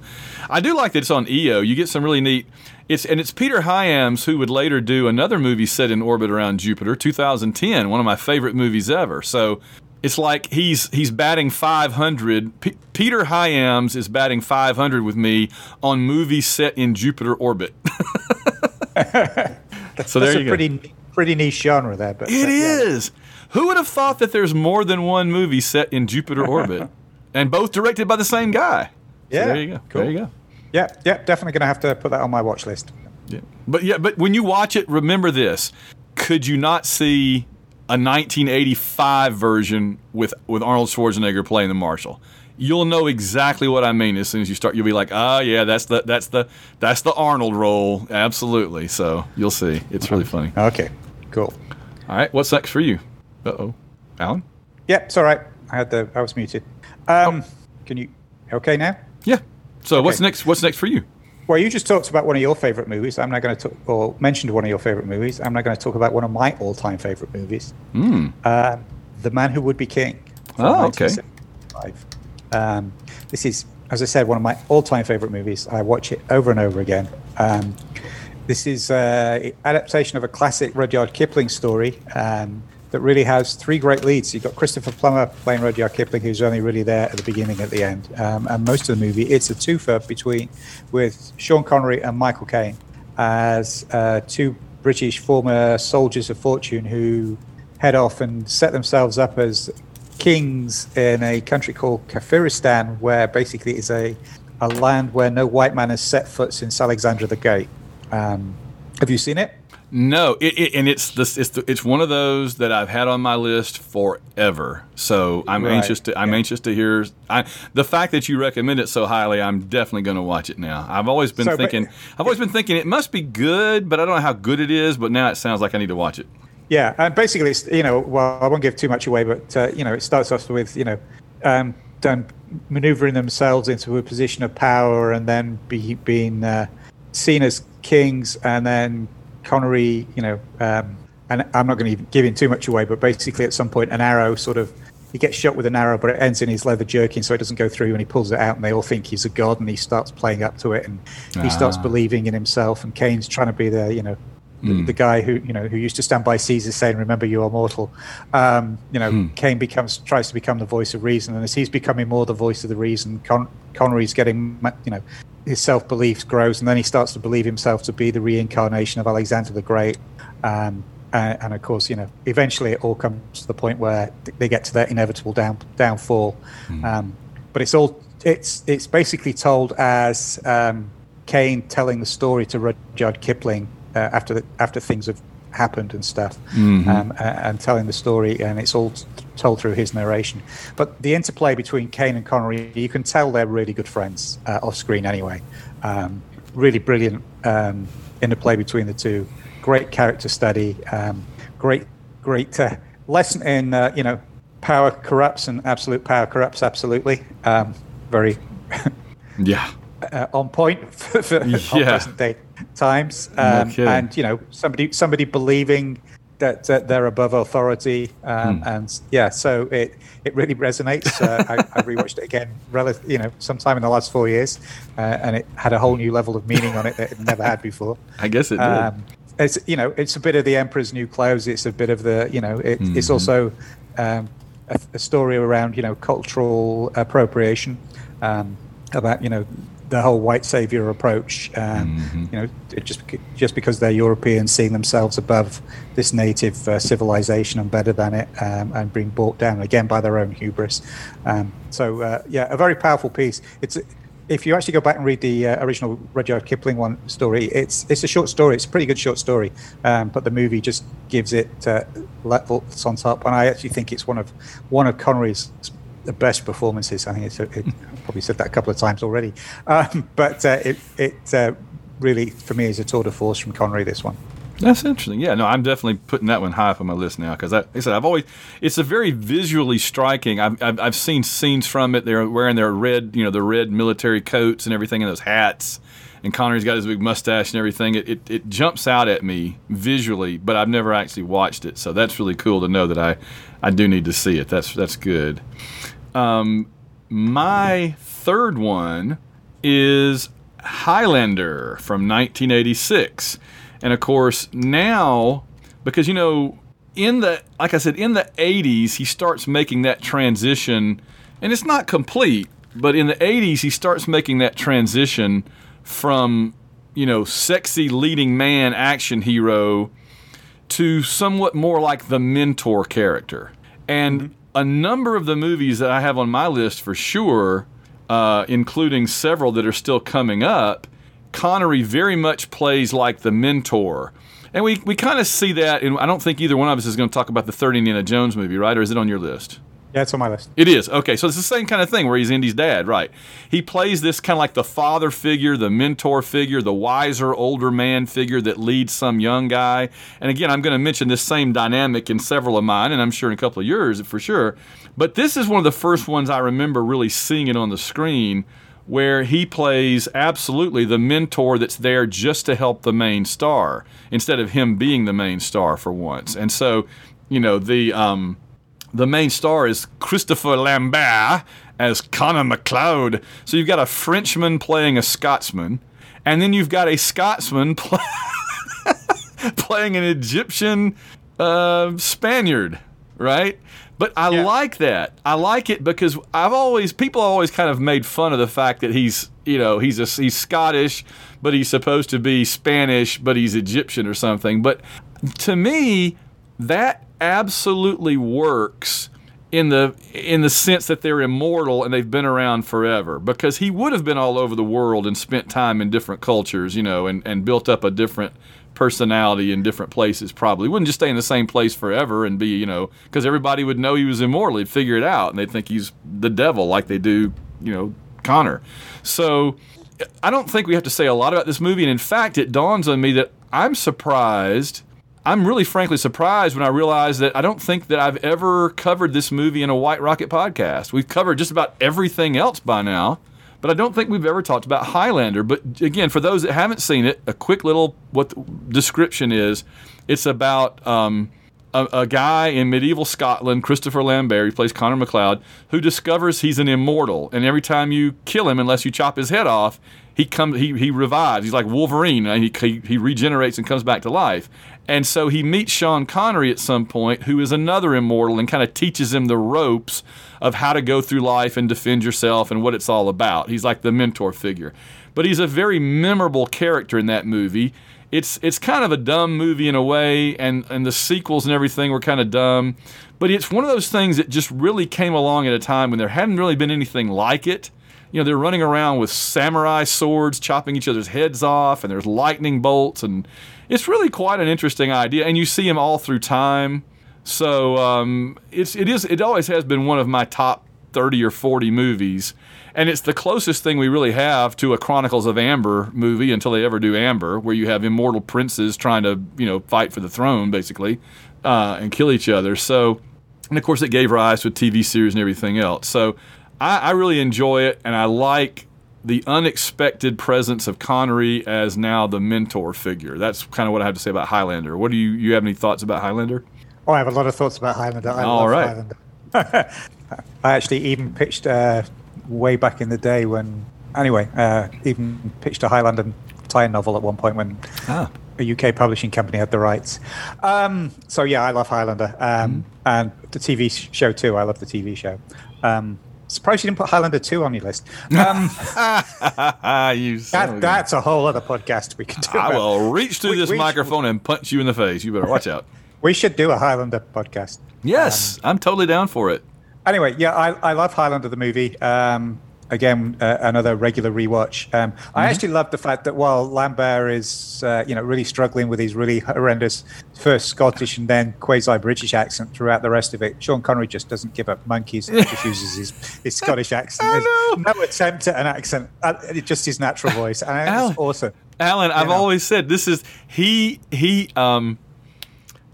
I do like that it's on Io. You get some really neat. It's and it's Peter Hyams who would later do another movie set in orbit around Jupiter, 2010, one of my favorite movies ever. So it's like he's he's batting 500. P- Peter Hyams is batting 500 with me on movies set in Jupiter orbit. (laughs) (laughs) so there you a go. pretty pretty niche genre that, but it is. Who would have thought that there's more than one movie set in Jupiter orbit, (laughs) and both directed by the same guy? Yeah, so there you go. Cool. There you go. Yeah, yeah, definitely going to have to put that on my watch list. Yeah, but yeah, but when you watch it, remember this: could you not see a 1985 version with with Arnold Schwarzenegger playing the marshal? You'll know exactly what I mean as soon as you start. You'll be like, "Ah, oh, yeah, that's the that's the that's the Arnold role." Absolutely. So you'll see. It's really funny. Okay, cool. All right, what's next for you? Uh oh, Alan. Yeah, it's all right. I had the I was muted. Um, oh. Can you okay now? Yeah. So okay. what's next? What's next for you? Well, you just talked about one of your favorite movies. I'm not going to talk, or mentioned one of your favorite movies. I'm not going to talk about one of my all-time favorite movies. Mm. Uh, the Man Who Would Be King. Oh, okay. Um, this is, as I said, one of my all-time favorite movies. I watch it over and over again. Um, this is an uh, adaptation of a classic Rudyard Kipling story. Um, that really has three great leads. You've got Christopher Plummer playing Rudyard Kipling, who's only really there at the beginning, and at the end, um, and most of the movie it's a twofer between with Sean Connery and Michael Caine as uh, two British former soldiers of fortune who head off and set themselves up as kings in a country called Kafiristan, where basically is a a land where no white man has set foot since Alexander the Great. Um, have you seen it? No, it, it, and it's this it's the, it's one of those that I've had on my list forever. So I'm right. anxious to I'm yeah. anxious to hear I, the fact that you recommend it so highly. I'm definitely going to watch it now. I've always been so, thinking but, I've always been thinking it must be good, but I don't know how good it is. But now it sounds like I need to watch it. Yeah, and basically, it's, you know, well, I won't give too much away, but uh, you know, it starts off with you know, um, done maneuvering themselves into a position of power, and then be, being uh, seen as kings, and then Connery, you know, um, and I'm not going to give him too much away, but basically at some point an arrow sort of he gets shot with an arrow, but it ends in his leather jerkin, so it doesn't go through, and he pulls it out, and they all think he's a god, and he starts playing up to it, and he ah. starts believing in himself, and Caine's trying to be the, you know, mm. the, guy who you know who used to stand by Caesar saying, "Remember, you are mortal." Um, you know, mm. Caine becomes tries to become the voice of reason, and as he's becoming more the voice of the reason, Con- Connery's getting you know his self belief grows, and then he starts to believe himself to be the reincarnation of Alexander the Great. Um, and, and, of course, you know, eventually it all comes to the point where they get to their inevitable down downfall. Mm. Um, but it's all it's it's basically told as um, Caine telling the story to Rudyard Kipling uh, after the, after things have happened and stuff, mm-hmm. um, and telling the story, and it's all told through his narration. But the interplay between Caine and Connery, you can tell they're really good friends uh, off screen anyway. Um, really brilliant um, interplay between the two. Great character study. Um, great, great uh, lesson in uh, you know power corrupts and absolute power corrupts absolutely. Um, very yeah (laughs) uh, on point (laughs) for, for yeah. present day times. Um, and you know somebody somebody believing that, that they're above authority. Um, hmm. And yeah, so it it really resonates. Uh, I, I, rewatched it again, relative, you know, sometime in the last four years, uh, and it had a whole new level of meaning on it that it never had before. (laughs) I guess it did. Um, it's you know, it's a bit of the Emperor's New Clothes. It's a bit of the you know, it, mm-hmm. it's also um, a, a, story around you know cultural appropriation. Um, about you know the whole white savior approach. Um, mm-hmm. You know, just just because they're European, seeing themselves above this native uh, civilization and better than it, um, and being brought down again by their own hubris. Um, so uh, yeah, a very powerful piece. It's if you actually go back and read the uh, original Rudyard Kipling one story, it's it's a short story. It's a pretty good short story, um, but the movie just gives it uh, levels on top. And I actually think it's one of one of Connery's best performances. I think it's a, it, probably said that a couple of times already. Um, but uh, it it uh, really for me is a tour de force from Connery. This one. That's interesting. Yeah, no, I'm definitely putting that one high up on my list now because, like I said, I've always it's a very visually striking. I've, I've, I've seen scenes from it. They're wearing their red, you know, the red military coats and everything, and those hats. And Connery's got his big mustache and everything. It, it, it jumps out at me visually, but I've never actually watched it, so that's really cool to know that I, I do need to see it. That's that's good. Um, my third one is Highlander from 1986. And of course, now, because, you know, in the, like I said, in the 80s, he starts making that transition, and it's not complete, but in the 80s, he starts making that transition from, you know, sexy leading man action hero to somewhat more like the mentor character. And mm-hmm. A number of the movies that I have on my list for sure, uh, including several that are still coming up, Connery very much plays like the mentor. And we, we kind of see that, and I don't think either one of us is going to talk about the third Indiana Jones movie, right? Or is it on your list? Yeah, it's on my list. It is. Okay, so it's the same kind of thing where he's Indy's dad, right? He plays this kind of like the father figure, the mentor figure, the wiser older man figure that leads some young guy. And again, I'm going to mention this same dynamic in several of mine, and I'm sure in a couple of yours for sure. But this is one of the first ones I remember really seeing it on the screen where he plays absolutely the mentor that's there just to help the main star instead of him being the main star for once. And so, you know, the um, the main star is Christopher Lambert as Connor MacLeod. So you've got a Frenchman playing a Scotsman, and then you've got a Scotsman (laughs) play- playing an Egyptian uh, Spaniard, right? But I yeah. like that. I like it because I've always people always kind of made fun of the fact that he's you know he's a, he's Scottish, but he's supposed to be Spanish, but he's Egyptian or something. But to me, that absolutely works in the in the sense that they're immortal and they've been around forever. Because he would have been all over the world and spent time in different cultures you know and, and built up a different personality in different places probably. Wouldn't just stay in the same place forever and be you know because everybody would know he was immortal. He'd figure it out and they'd think he's the devil like they do you know connor. So i don't think we have to say a lot about this movie. And in fact it dawns on me that i'm surprised i'm really frankly surprised when i realize that i don't think that i've ever covered this movie in a white rocket podcast we've covered just about everything else by now but I don't think we've ever talked about Highlander. But again, for those that haven't seen it, a quick little what description is. It's about um, a, a, guy in medieval Scotland, Christopher Lambert, he plays Connor MacLeod, who discovers he's an immortal, and every time you kill him, unless you chop his head off, he comes he, he revives. He's like Wolverine, and he, he, he regenerates and comes back to life. And so he meets Sean Connery at some point, who is another immortal, and kind of teaches him the ropes of how to go through life and defend yourself and what it's all about. He's like the mentor figure. But he's a very memorable character in that movie. It's it's kind of a dumb movie in a way, and, and the sequels and everything were kind of dumb. But it's one of those things that just really came along at a time when there hadn't really been anything like it you know, they're running around with samurai swords, chopping each other's heads off, and there's lightning bolts, and it's really quite an interesting idea. And you see them all through time. So um, it's it is it always has been one of my top thirty or forty movies, and it's the closest thing we really have to a Chronicles of Amber movie until they ever do Amber, where you have immortal princes trying to you know fight for the throne basically uh, and kill each other. So, and of course it gave rise to a TV series and everything else. So I, I really enjoy it, and I like the unexpected presence of Connery as now the mentor figure. That's kind of what I have to say about Highlander. What do you you have any thoughts about Highlander? Oh, I have a lot of thoughts about Highlander. I All right. Highlander. (laughs) I actually even pitched uh, way back in the day when, anyway, uh, even pitched a Highlander tie-in novel at one point when ah. a UK publishing company had the rights. Um, so yeah, I love Highlander, um, mm. and the TV show too. I love the TV show. Um, Surprised you didn't put Highlander 2 on your list. Um, (laughs) you that, that's a whole other podcast we could do. I will reach through we, this we microphone should, and punch you in the face. You better watch out. We should do a Highlander podcast. Yes, um, I'm totally down for it. Anyway, yeah, I, I love Highlander the movie. Um, again, uh, another regular rewatch. Um, mm-hmm. I actually love the fact that while Lambert is, uh, you know, really struggling with his really horrendous first Scottish and then quasi British accent throughout the rest of it, Sean Connery just doesn't give up monkeys and just uses his, his (laughs) Scottish accent. There's no attempt at an accent, uh, just his natural voice. And Alan, it's awesome. Alan, I've know. always said this is, he, he, um,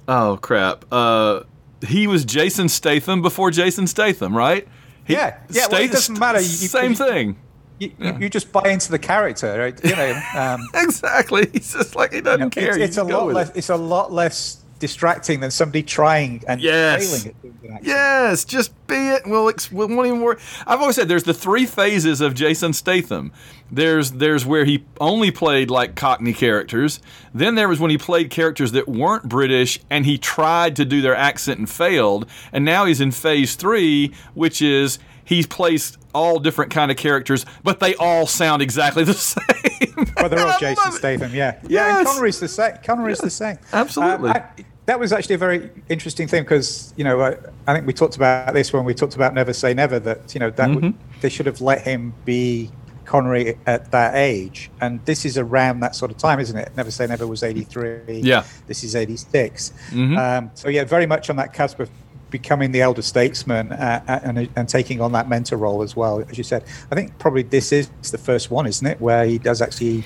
oh crap. Uh, he was Jason Statham before Jason Statham, right? Yeah, yeah. well, it doesn't matter. You, same you, thing. You, yeah. you, just buy into the character, right? You know, (laughs) um, exactly. He's just like he doesn't you know, care. It's, it's a lot less. It. It's a lot less distracting than somebody trying and yes. failing at Yes, just be it. We'll, we won't even worry. I've always said there's the three phases of Jason Statham. There's there's where he only played like Cockney characters. Then there was when he played characters that weren't British and he tried to do their accent and failed. And now he's in phase three, which is he's placed all different kind of characters, but they all sound exactly the (laughs) same. well, they're all Jason Statham, yeah. Yes. Yeah, and Connery's the same. Connery's yes. the same. Absolutely. Uh, I, that was actually a very interesting thing because you know I, I, think we talked about this when we talked about Never Say Never that you know that mm-hmm. would, they should have let him be Connery at that age, and this is around that sort of time, isn't it? Never Say Never was eighty three. Yeah, this is eighty six. mm mm-hmm. um, so yeah, very much on that cusp of becoming the elder statesman uh, uh, and, and taking on that mentor role as well, as you said. I think probably this is the first one, isn't it, where he does actually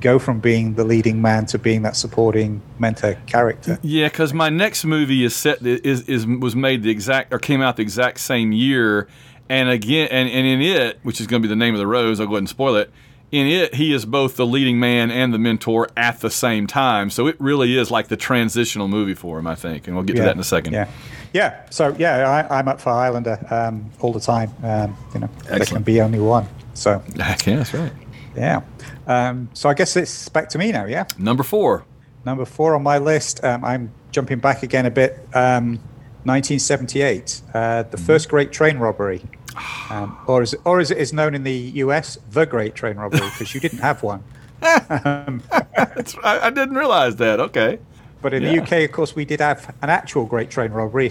go from being the leading man to being that supporting mentor character. Yeah, because my next movie is set is is was made the exact or came out the exact same year, and again, and, and in it, which is going to be the name of the rose, I'll go ahead and spoil it. In it, he is both the leading man and the mentor at the same time. So it really is like the transitional movie for him, I think, and we'll get yeah, to that in a second. Yeah, yeah. So yeah, I, am up for Highlander um, all the time. Um, you know, Excellent. there can be only one. So yeah, that's right. Yeah. Um, so I guess it's back to me now, yeah? Number four. Number four on my list. Um, I'm jumping back again a bit. Um, 1978, uh, the mm. first great train robbery. (sighs) Um, or, as, or as it is known in the US, the great train robbery, because you didn't have one. (laughs) (laughs) Um, (laughs) I, I, didn't realize that. Okay. But in yeah. the UK, of course, we did have an actual great train robbery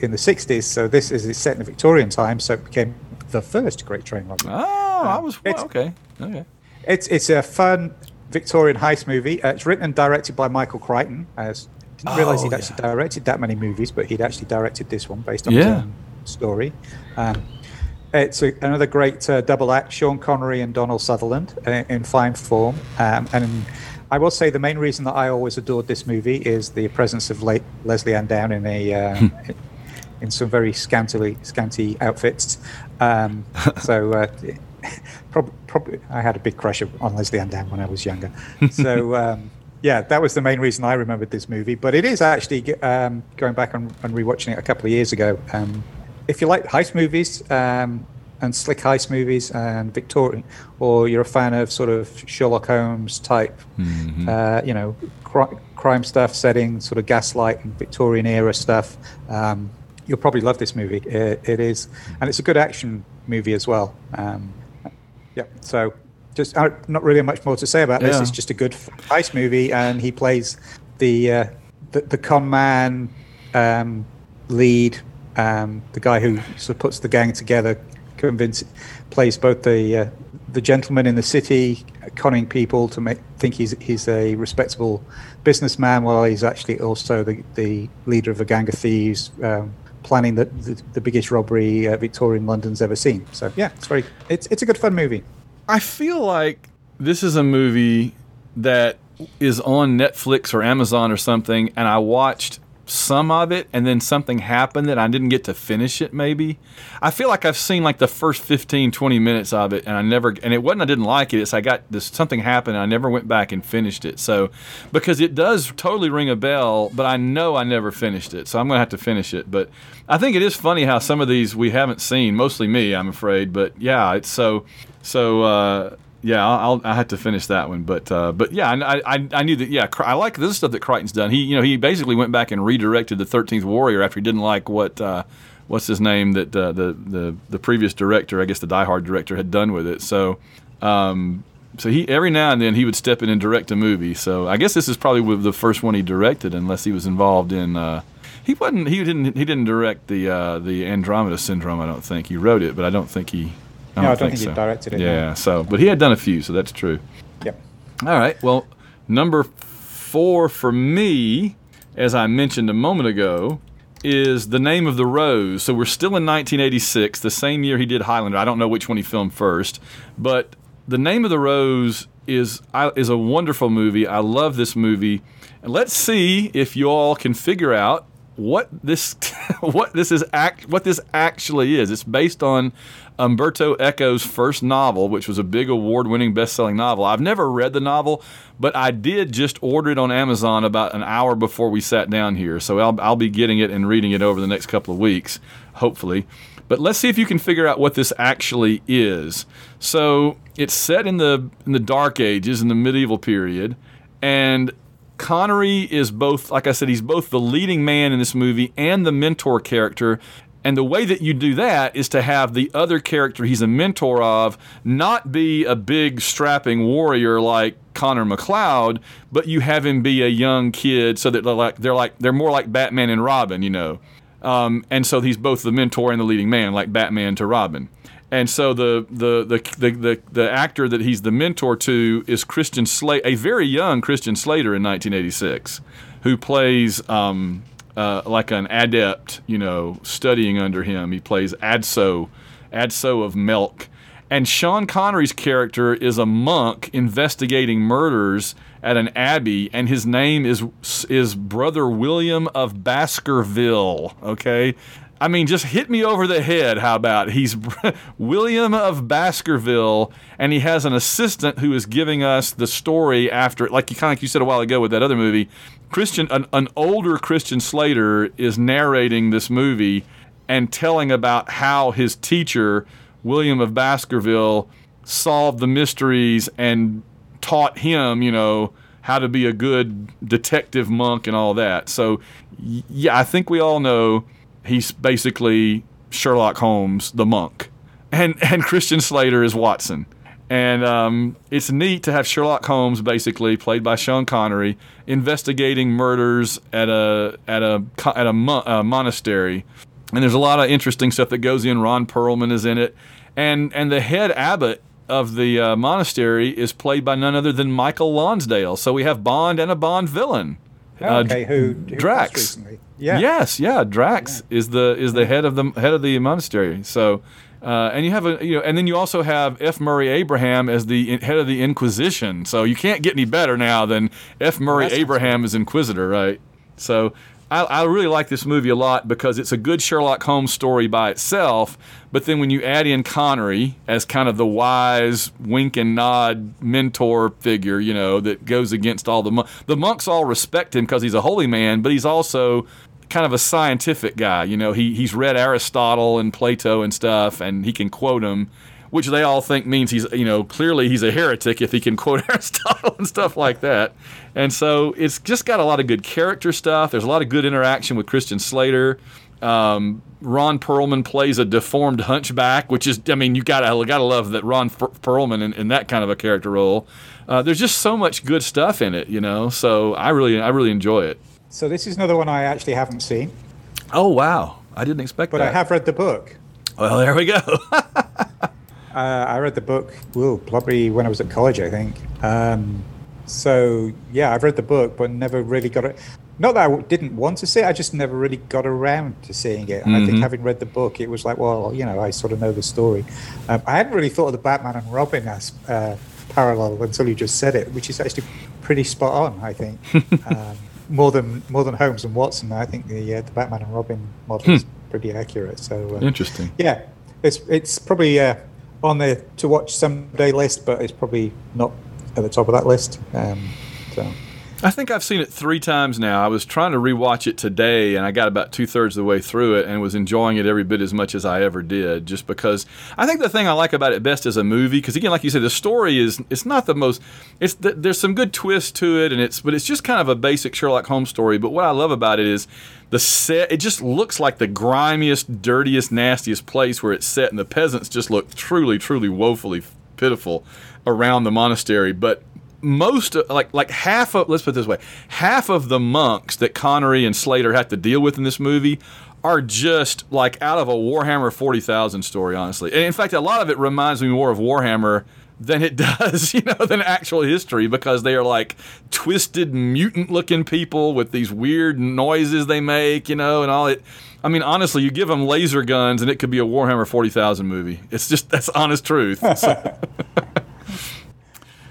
in the 60s. So this is set in the Victorian times, so it became the first great train robbery. Oh, I was well, okay. Okay. It's it's a fun Victorian heist movie. Uh, it's written and directed by Michael Crichton. I didn't oh, realize he'd yeah. actually directed that many movies, but he'd actually directed this one based on yeah. his own story. Um, it's a, another great uh, double act. Sean Connery and Donald Sutherland uh, in fine form. Um, and I will say the main reason that I always adored this movie is the presence of late Lesley Ann Down in a uh, in some very scantily scanty outfits. Um, (laughs) so uh, probably, probably I had a big crush on Lesley Ann Down when I was younger. So um, yeah, that was the main reason I remembered this movie. But it is actually um, going back and, and, rewatching it a couple of years ago. Um, if you like heist movies um, and slick heist movies and Victorian, or you're a fan of sort of Sherlock Holmes type, mm-hmm. uh, you know, cri- crime stuff, setting sort of gaslight and Victorian era stuff. Um, you'll probably love this movie. It, it is, and it's a good action movie as well. Um, yeah. So just uh, not really much more to say about this. It's just a good heist movie, and he plays the uh, the, the, con man um, lead, um, the guy who sort of puts the gang together. Connery plays both the uh, the gentleman in the city, conning people to make think he's he's a respectable businessman, while he's actually also the the leader of a gang of thieves. Um, planning the, the, the biggest robbery uh, Victorian London's ever seen. So yeah, it's very it's it's a good fun movie. I feel like this is a movie that is on Netflix or Amazon or something, and I watched some of it and then something happened that I didn't get to finish it maybe. I feel like I've seen like the first 15 20 minutes of it and I never and it wasn't I didn't like it it's I got this something happened and I never went back and finished it. So because it does totally ring a bell, but I know I never finished it. So I'm going to have to finish it, but I think it is funny how some of these we haven't seen, mostly me, I'm afraid, but yeah, it's so so uh yeah, I'll, I'll have to finish that one, but uh, but yeah, I, I, I knew that. Yeah, I like this stuff that Crichton's done. He you know he basically went back and redirected the Thirteenth Warrior after he didn't like what uh, what's his name that uh, the the the previous director, I guess the Die Hard director, had done with it. So um, so he every now and then he would step in and direct a movie. So I guess this is probably the first one he directed, unless he was involved in. Uh, he wasn't. He didn't. He didn't direct the uh, the Andromeda Syndrome. I don't think he wrote it, but I don't think he I no, I don't think, think so. he directed it. Yeah, no. so but he had done a few, so that's true. Yep. All right. Well, number four for me, as I mentioned a moment ago, is The Name of the Rose. So we're still in 1986, the same year he did Highlander. I don't know which one he filmed first, but The Name of the Rose is is a wonderful movie. I love this movie. And let's see if you all can figure out what this (laughs) what this is act what this actually is. It's based on Umberto Eco's first novel, which was a big award-winning best-selling novel. I've never read the novel, but I did just order it on Amazon about an hour before we sat down here. So I'll, I'll be getting it and reading it over the next couple of weeks, hopefully. But let's see if you can figure out what this actually is. So it's set in the in the Dark Ages, in the medieval period, and Connery is both, like I said, he's both the leading man in this movie and the mentor character. And the way that you do that is to have the other character he's a mentor of not be a big strapping warrior like Connor McLeod, but you have him be a young kid so that they're like they're like they're more like Batman and Robin, you know. Um, and so he's both the mentor and the leading man, like Batman to Robin. And so the, the the, the, the, the actor that he's the mentor to is Christian Slater, a very young Christian Slater in 1986, who plays um, uh, like an adept, you know, studying under him. He plays Adso, Adso of Melk. And Sean Connery's character is a monk investigating murders at an abbey, and his name is is Brother William of Baskerville. Okay, I mean, just hit me over the head. How about he's (laughs) William of Baskerville, and he has an assistant who is giving us the story after, like you kind of like you said a while ago with that other movie. Christian, an, an older Christian Slater is narrating this movie and telling about how his teacher, William of Baskerville, solved the mysteries and taught him, you know, how to be a good detective monk and all that. So, yeah, I think we all know he's basically Sherlock Holmes, the monk, and and Christian Slater is Watson. And um, it's neat to have Sherlock Holmes, basically played by Sean Connery, investigating murders at a at a at a, mo- a monastery. And there's a lot of interesting stuff that goes in. Ron Perlman is in it, and and the head abbot of the uh, monastery is played by none other than Michael Lonsdale. So we have Bond and a Bond villain. Uh, who, who Drax? Yeah. Yes, yeah. Drax yeah. is the is the head of the head of the monastery. So, uh, and you have a you know, and then you also have F. Murray Abraham as the head of the Inquisition. So you can't get any better now than F. Murray Abraham as Inquisitor, right? So I, I, really like this movie a lot because it's a good Sherlock Holmes story by itself. But then when you add in Connery as kind of the wise wink and nod mentor figure, you know, that goes against all the monks. The monks all respect him because he's a holy man, but he's also kind of a scientific guy. You know, he, he's read Aristotle and Plato and stuff, and he can quote them which they all think means he's, you know, clearly he's a heretic if he can quote (laughs) Aristotle and stuff like that. And so it's just got a lot of good character stuff. There's a lot of good interaction with Christian Slater. Um, Ron Perlman plays a deformed hunchback, which is, I mean, you gotta gotta love that Ron Perlman in, in that kind of a character role. Uh, there's just so much good stuff in it, you know. So I really, I really enjoy it. So this is another one I actually haven't seen. Oh wow, I didn't expect but that. But I have read the book. Well, there we go. (laughs) Uh, I read the book, well, probably when I was at college, I think. Um, so yeah, I've read the book, but never really got it. Not that I didn't want to see it, I just never really got around to seeing it. And mm-hmm. I think mm-hmm. having read the book, it was like, well, you know, I sort of know the story. Um, I hadn't really thought of the Batman and Robin as uh, parallel until you just said it, which is actually pretty spot on, I think. (laughs) um, more than more than Holmes and Watson, I think the uh, the Batman and Robin model hmm. is pretty accurate. So uh, interesting. Yeah, it's it's probably uh, on there to watch someday list, but it's probably not at the top of that list. Um, so. I think I've seen it three times now. I was trying to rewatch it today, and I got about two thirds of the way through it, and was enjoying it every bit as much as I ever did. Just because I think the thing I like about it best as a movie, because again, like you said, the story is it's not the most. It's the, there's some good twists to it, and it's but it's just kind of a basic Sherlock Holmes story. But what I love about it is the set it just looks like the grimiest dirtiest nastiest place where it's set and the peasants just look truly truly woefully pitiful around the monastery but most like like half of let's put it this way half of the monks that Connery and Slater have to deal with in this movie are just like out of a Warhammer 40,000 story, honestly. And in fact, a lot of it reminds me more of Warhammer than it (laughs) does, you know, than actual history because they are like twisted mutant looking people with these weird noises they make, you know, and all it. I mean, honestly, you give them laser guns and it could be a Warhammer 40,000 movie. It's just, that's honest truth. So, (laughs) (laughs)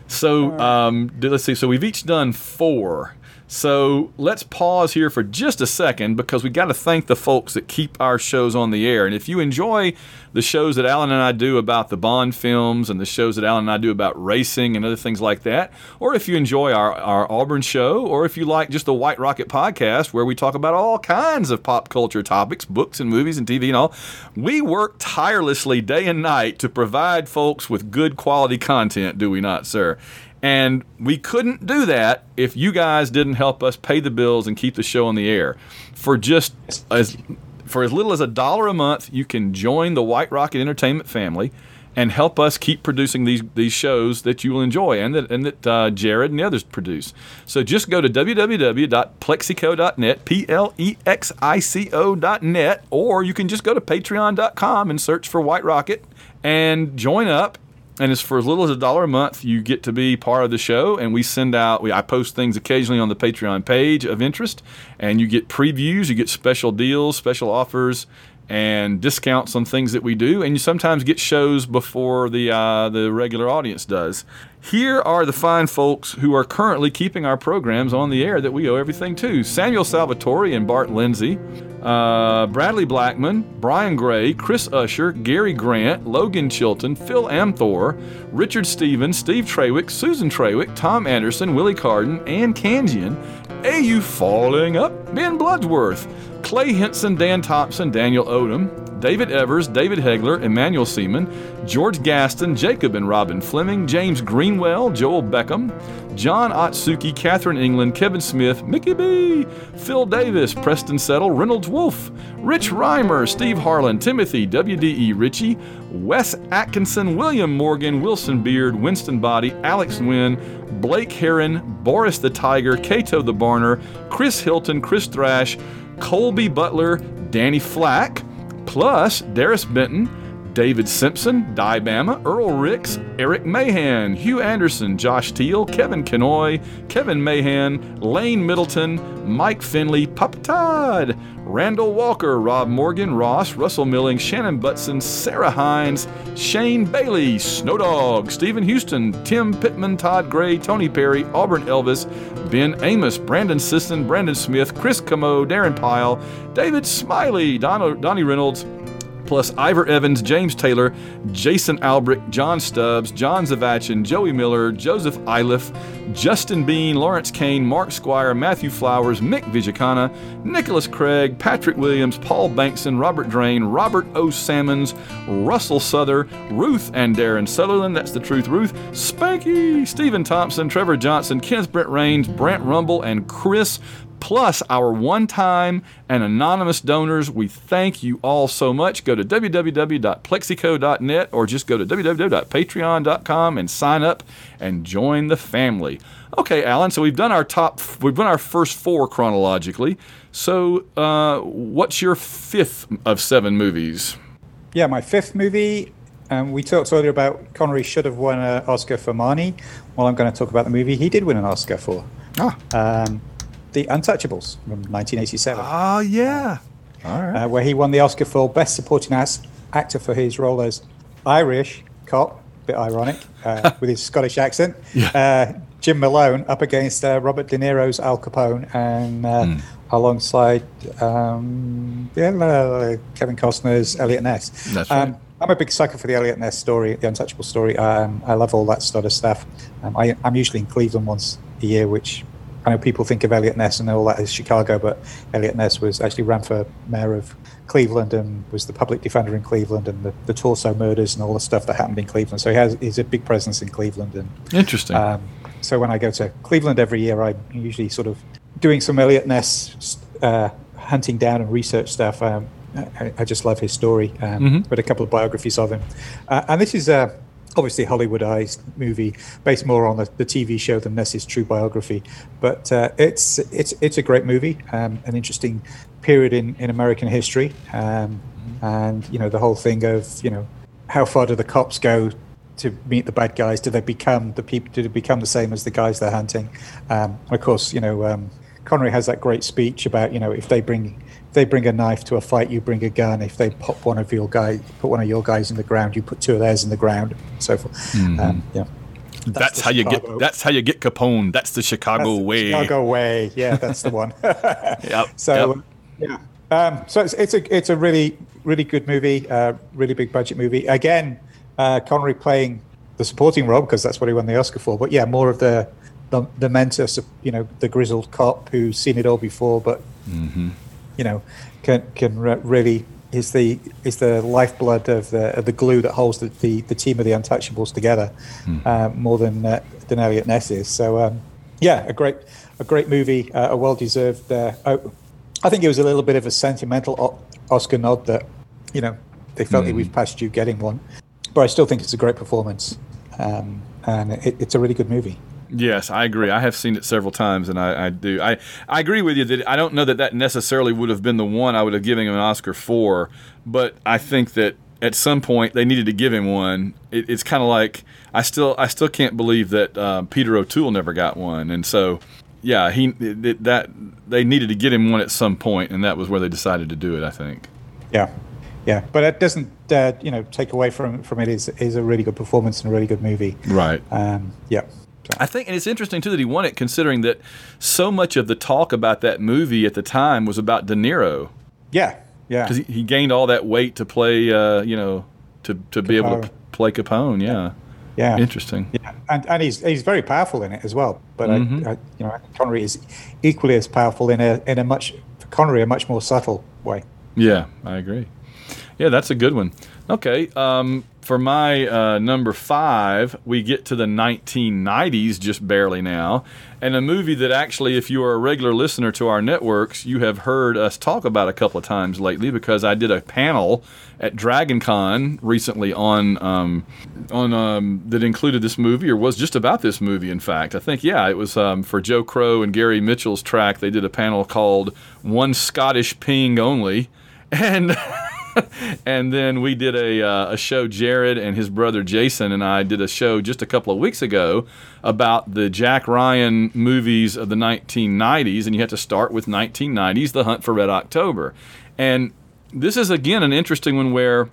so um, let's see. So we've each done four. So let's pause here for just a second because we got to thank the folks that keep our shows on the air. And if you enjoy the shows that Alan and I do about the Bond films and the shows that Alan and I do about racing and other things like that, or if you enjoy our, our Auburn show, or if you like just the White Rocket podcast where we talk about all kinds of pop culture topics, books and movies and TV and all, we work tirelessly day and night to provide folks with good quality content, do we not, sir? And we couldn't do that if you guys didn't help us pay the bills and keep the show on the air. For just as for as little as a dollar a month, you can join the White Rocket Entertainment family and help us keep producing these these shows that you will enjoy and that and that uh, Jared and the others produce. So just go to www.plexico.net, p l e x i c o.net, or you can just go to patreon.com and search for White Rocket and join up and it's for as little as a dollar a month you get to be part of the show. And we send out we, i post things occasionally on the patreon page of interest. And you get previews you get special deals special offers and discounts on things that we do. And you sometimes get shows before the uh, the regular audience does here are the fine folks who are currently keeping our programs on the air that we owe everything to. Samuel Salvatore and Bart Lindsay, uh, Bradley Blackman, Brian Gray, Chris Usher, Gary Grant, Logan Chilton, Phil Amthor, Richard Stevens, Steve Trawick, Susan Trawick, Tom Anderson, Willie Carden, Ann Kanjian, AU Falling Up, Ben Bloodsworth, Clay Henson, Dan Thompson, Daniel Odom, David Evers, David Hegler, Emmanuel Seaman, George Gaston, Jacob and Robin Fleming, James Greenwell, Joel Beckham, John Otsuki, Catherine England, Kevin Smith, Mickey B, Phil Davis, Preston Settle, Reynolds Wolf, Rich Reimer, Steve Harlan, Timothy, WDE Ritchie, Wes Atkinson, William Morgan, Wilson Beard, Winston Body, Alex Wynn, Blake Heron, Boris the Tiger, Cato the Barner, Chris Hilton, Chris Thrash, Colby Butler, Danny Flack, plus Darius Benton, David Simpson, Di Bama, Earl Ricks, Eric Mahan, Hugh Anderson, Josh Teal, Kevin Kenoy, Kevin Mahan, Lane Middleton, Mike Finley, Papa Todd, Randall Walker, Rob Morgan, Ross, Russell Milling, Shannon Butson, Sarah Hines, Shane Bailey, Snowdog, Stephen Houston, Tim Pittman, Todd Gray, Tony Perry, Auburn Elvis, Ben Amos, Brandon Sisson, Brandon Smith, Chris Camo, Darren Pyle, David Smiley, Don- Donnie Reynolds, plus Ivor Evans, James Taylor, Jason Albrick, John Stubbs, John Zavachin, Joey Miller, Joseph Iliff, Justin Bean, Lawrence Kane, Mark Squire, Matthew Flowers, Mick Vijakana, Nicholas Craig, Patrick Williams, Paul Bankson, Robert Drain, Robert O. Salmons, Russell Souther, Ruth and Darren Sutherland, that's the truth, Ruth, Spanky, Stephen Thompson, Trevor Johnson, Kenneth Brent Rains, Brant Rumble, and Chris plus our one time and anonymous donors. We thank you all so much. Go to www.plexico.net or just go to www.patreon.com and sign up and join the family. Okay, Alan, so we've done our top, we've done our first four chronologically. So, uh, what's your fifth of seven movies? Yeah, my fifth movie. Um, we talked earlier about Connery should have won an Oscar for Marnie. Well, I'm going to talk about the movie he did win an Oscar for. Ah. Um, the Untouchables from 1987. Oh, ah, yeah. All right. Uh, where he won the Oscar for Best Supporting Actor for his role as Irish cop, bit ironic, uh, (laughs) with his Scottish accent. Yeah. Uh, Jim Malone up against uh, Robert De Niro's Al Capone and mm. alongside um, yeah, uh, Kevin Costner's Eliot Ness. That's right. Um, I'm a big sucker for the Eliot Ness story, the Untouchable story. Um, I love all that sort of stuff. Um, I, am usually in Cleveland once a year, which I know people think of Eliot Ness and all that as Chicago, but Eliot Ness was actually ran for mayor of Cleveland and was the public defender in Cleveland and the, the Torso murders and all the stuff that happened in Cleveland. So he has he's a big presence in Cleveland. And interesting. Um, so when I go to Cleveland every year, I'm usually sort of doing some Eliot Ness uh, hunting down and research stuff. Um, I, I, just love his story. Um, mm-hmm. Read a couple of biographies of him, uh, and this is a obviously Hollywoodized movie based more on the, the TV show than Ness's true biography. But uh, it's it's it's a great movie, um, an interesting period in, in American history, um, and you know the whole thing of you know how far do the cops go to meet the bad guys? Do they become the people? Do they become the same as the guys they're hunting? Um, of course, you know um, Connery has that great speech about you know if they bring if they bring a knife to a fight, you bring a gun. If they pop one of your guys, put one of your guys in the ground, you put two of theirs in the ground, and so forth. Mm-hmm. Um, yeah. That's, that's how Chicago. you get. That's how you get Capone. That's the Chicago that's way. Chicago way. Yeah, that's the one. (laughs) yep. (laughs) So yep. yeah. Um, so it's, it's a it's a really really good movie. Uh, really big budget movie. Again, uh, Connery playing the supporting role because that's what he won the Oscar for. But yeah, more of the the, the mentor, you know, the grizzled cop who's seen it all before, but mm-hmm you know, can can really is the is the lifeblood of the of the glue that holds the, the, the team of the Untouchables together, mm. uh, more than uh, than Eliot Ness is. So um, yeah, a great a great movie, uh, a well deserved. Uh, oh, I think it was a little bit of a sentimental Oscar nod that you know they felt mm. that we've passed you getting one, but I still think it's a great performance, um, and it, it's a really good movie. Yes, I agree. I have seen it several times, and I, I, do. I, I agree with you that I don't know that that necessarily would have been the one I would have given him an Oscar for, but I think that at some point they needed to give him one. It, it's kind of like I still I still can't believe that uh, Peter O'Toole never got one, and so yeah, he it, that they needed to get him one at some point, and that was where they decided to do it. I think. Yeah, yeah, but it doesn't uh, you know take away from from it is is a really good performance and a really good movie. Right. Um, yeah. I think, and it's interesting too that he won it, considering that so much of the talk about that movie at the time was about De Niro. Yeah, yeah. Because he, he, gained all that weight to play, uh, you know, to to be able to play Capone. Yeah. Yeah. Interesting. Yeah, and and he's he's very powerful in it as well. But mm-hmm. I, I, you know, Connery is equally as powerful in a in a much Connery a much more subtle way. Yeah, I agree. Yeah, that's a good one. Okay. Um, for my uh, number five, we get to the 1990s just barely now, and a movie that actually, if you are a regular listener to our networks, you have heard us talk about a couple of times lately because I did a panel at Dragon Con recently on um, on um, that included this movie or was just about this movie. In fact, I think yeah, it was um, for Joe Crow and Gary Mitchell's track. They did a panel called "One Scottish Ping Only," and (laughs) (laughs) and then we did a, uh, a show. Jared and his brother Jason and I did a show just a couple of weeks ago about the Jack Ryan movies of the 1990s, and you have to start with 1990s, The Hunt for Red October, and this is again an interesting one where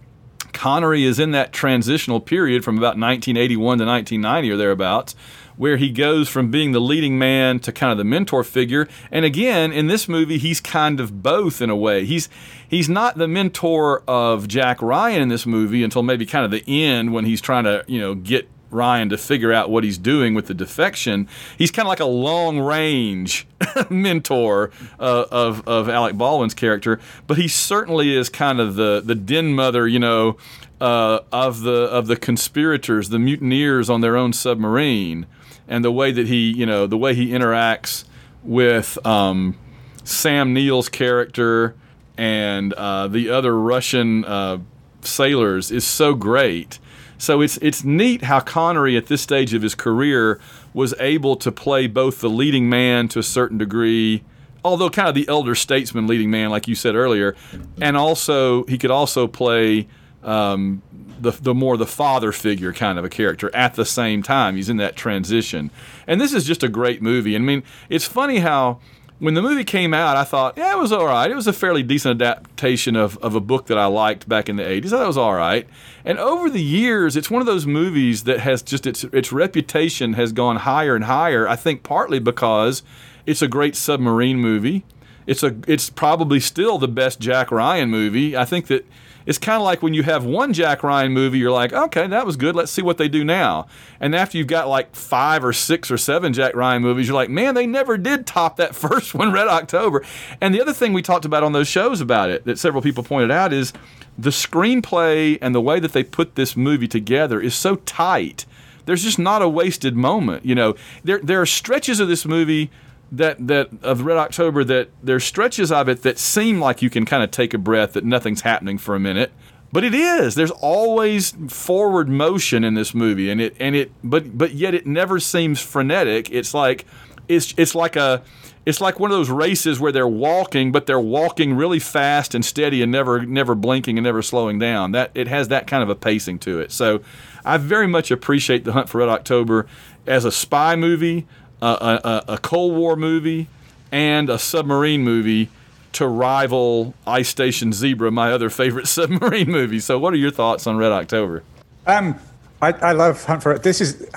Connery is in that transitional period from about 1981 to 1990 or thereabouts where he goes from being the leading man to kind of the mentor figure. And again, in this movie, he's kind of both in a way. He's he's not the mentor of Jack Ryan in this movie until maybe kind of the end when he's trying to you know get Ryan to figure out what he's doing with the defection. He's kind of like a long range (laughs) mentor uh, of of Alec Baldwin's character, but he certainly is kind of the the den mother, you know, uh, of the of the conspirators, the mutineers on their own submarine and the way that he, you know, the way he interacts with um, Sam Neill's character and uh, the other Russian uh, sailors is so great. So it's it's neat how Connery at this stage of his career was able to play both the leading man to a certain degree, although kind of the elder statesman leading man, like you said earlier, and also he could also play um, the, the more the father figure kind of a character at the same time. He's in that transition. And this is just a great movie. I mean, it's funny how when the movie came out, I thought, yeah, it was all right. It was a fairly decent adaptation of, of a book that I liked back in the 80s. I thought it was all right. And over the years, it's one of those movies that has just its, its reputation has gone higher and higher. I think partly because it's a great submarine movie. It's a it's probably still the best Jack Ryan movie. I think that it's kind of like when you have one Jack Ryan movie, you're like, okay, that was good. Let's see what they do now. And after you've got like five or six or seven Jack Ryan movies, you're like, man, they never did top that (laughs) first one, Red October. And the other thing we talked about on those shows about it that several people pointed out is the screenplay and the way that they put this movie together is so tight. There's just not a wasted moment. You know, there there are stretches of this movie that that of Red October that there's stretches of it that seem like you can kind of take a breath that nothing's happening for a minute, But it is. There's always forward motion in this movie, and it and it, but but yet it never seems frenetic. It's like it's it's like a it's like one of those races where they're walking, but they're walking really fast and steady and never never blinking and never slowing down. That it has that kind of a pacing to it. So I very much appreciate the Hunt for Red October as a spy movie, a, a, a Cold War movie, and a submarine movie to rival Ice Station Zebra, my other favorite (laughs) submarine movie. So, what are your thoughts on Red October? Um, I, I love Hunt for this is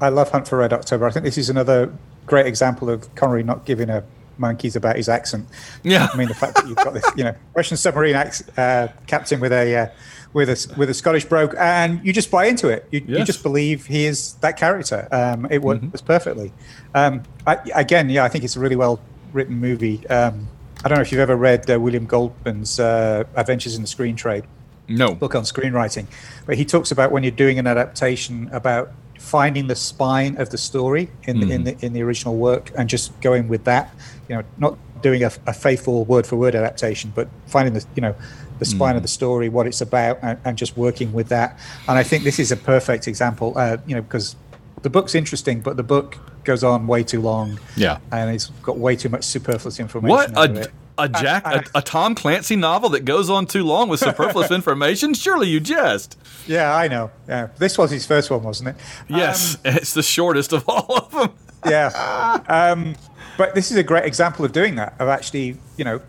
I love Hunt for Red October. I think this is another great example of Connery not giving a monkeys about his accent. Yeah, I mean the fact that you've got this, you know, Russian submarine uh, captain with a uh, with a with a Scottish brogue, and you just buy into it. You, yes. you just believe he is that character. Um, it works mm-hmm. perfectly. Um, I, again, yeah, I think it's a really well written movie. Um, I don't know if you've ever read uh, William Goldman's uh, Adventures in the Screen Trade. No. Book on screenwriting. But he talks about when you're doing an adaptation about finding the spine of the story in the, mm. in the in the original work and just going with that. You know, not doing a, a faithful word for word adaptation, but finding the you know the spine mm. of the story, what it's about, and, and, just working with that. And I think this is a perfect example. Uh, you know, because the book's interesting, but the book goes on way too long. Yeah, and it's got way too much superfluous information. What a a Jack a, a, Tom Clancy novel that goes on too long with superfluous (laughs) information? Surely you jest. Yeah, I know. Yeah, this was his first one, wasn't it? Yes, um, (laughs) it's the shortest of all of them. yeah, um, but this is a great example of doing that. Of actually, you know,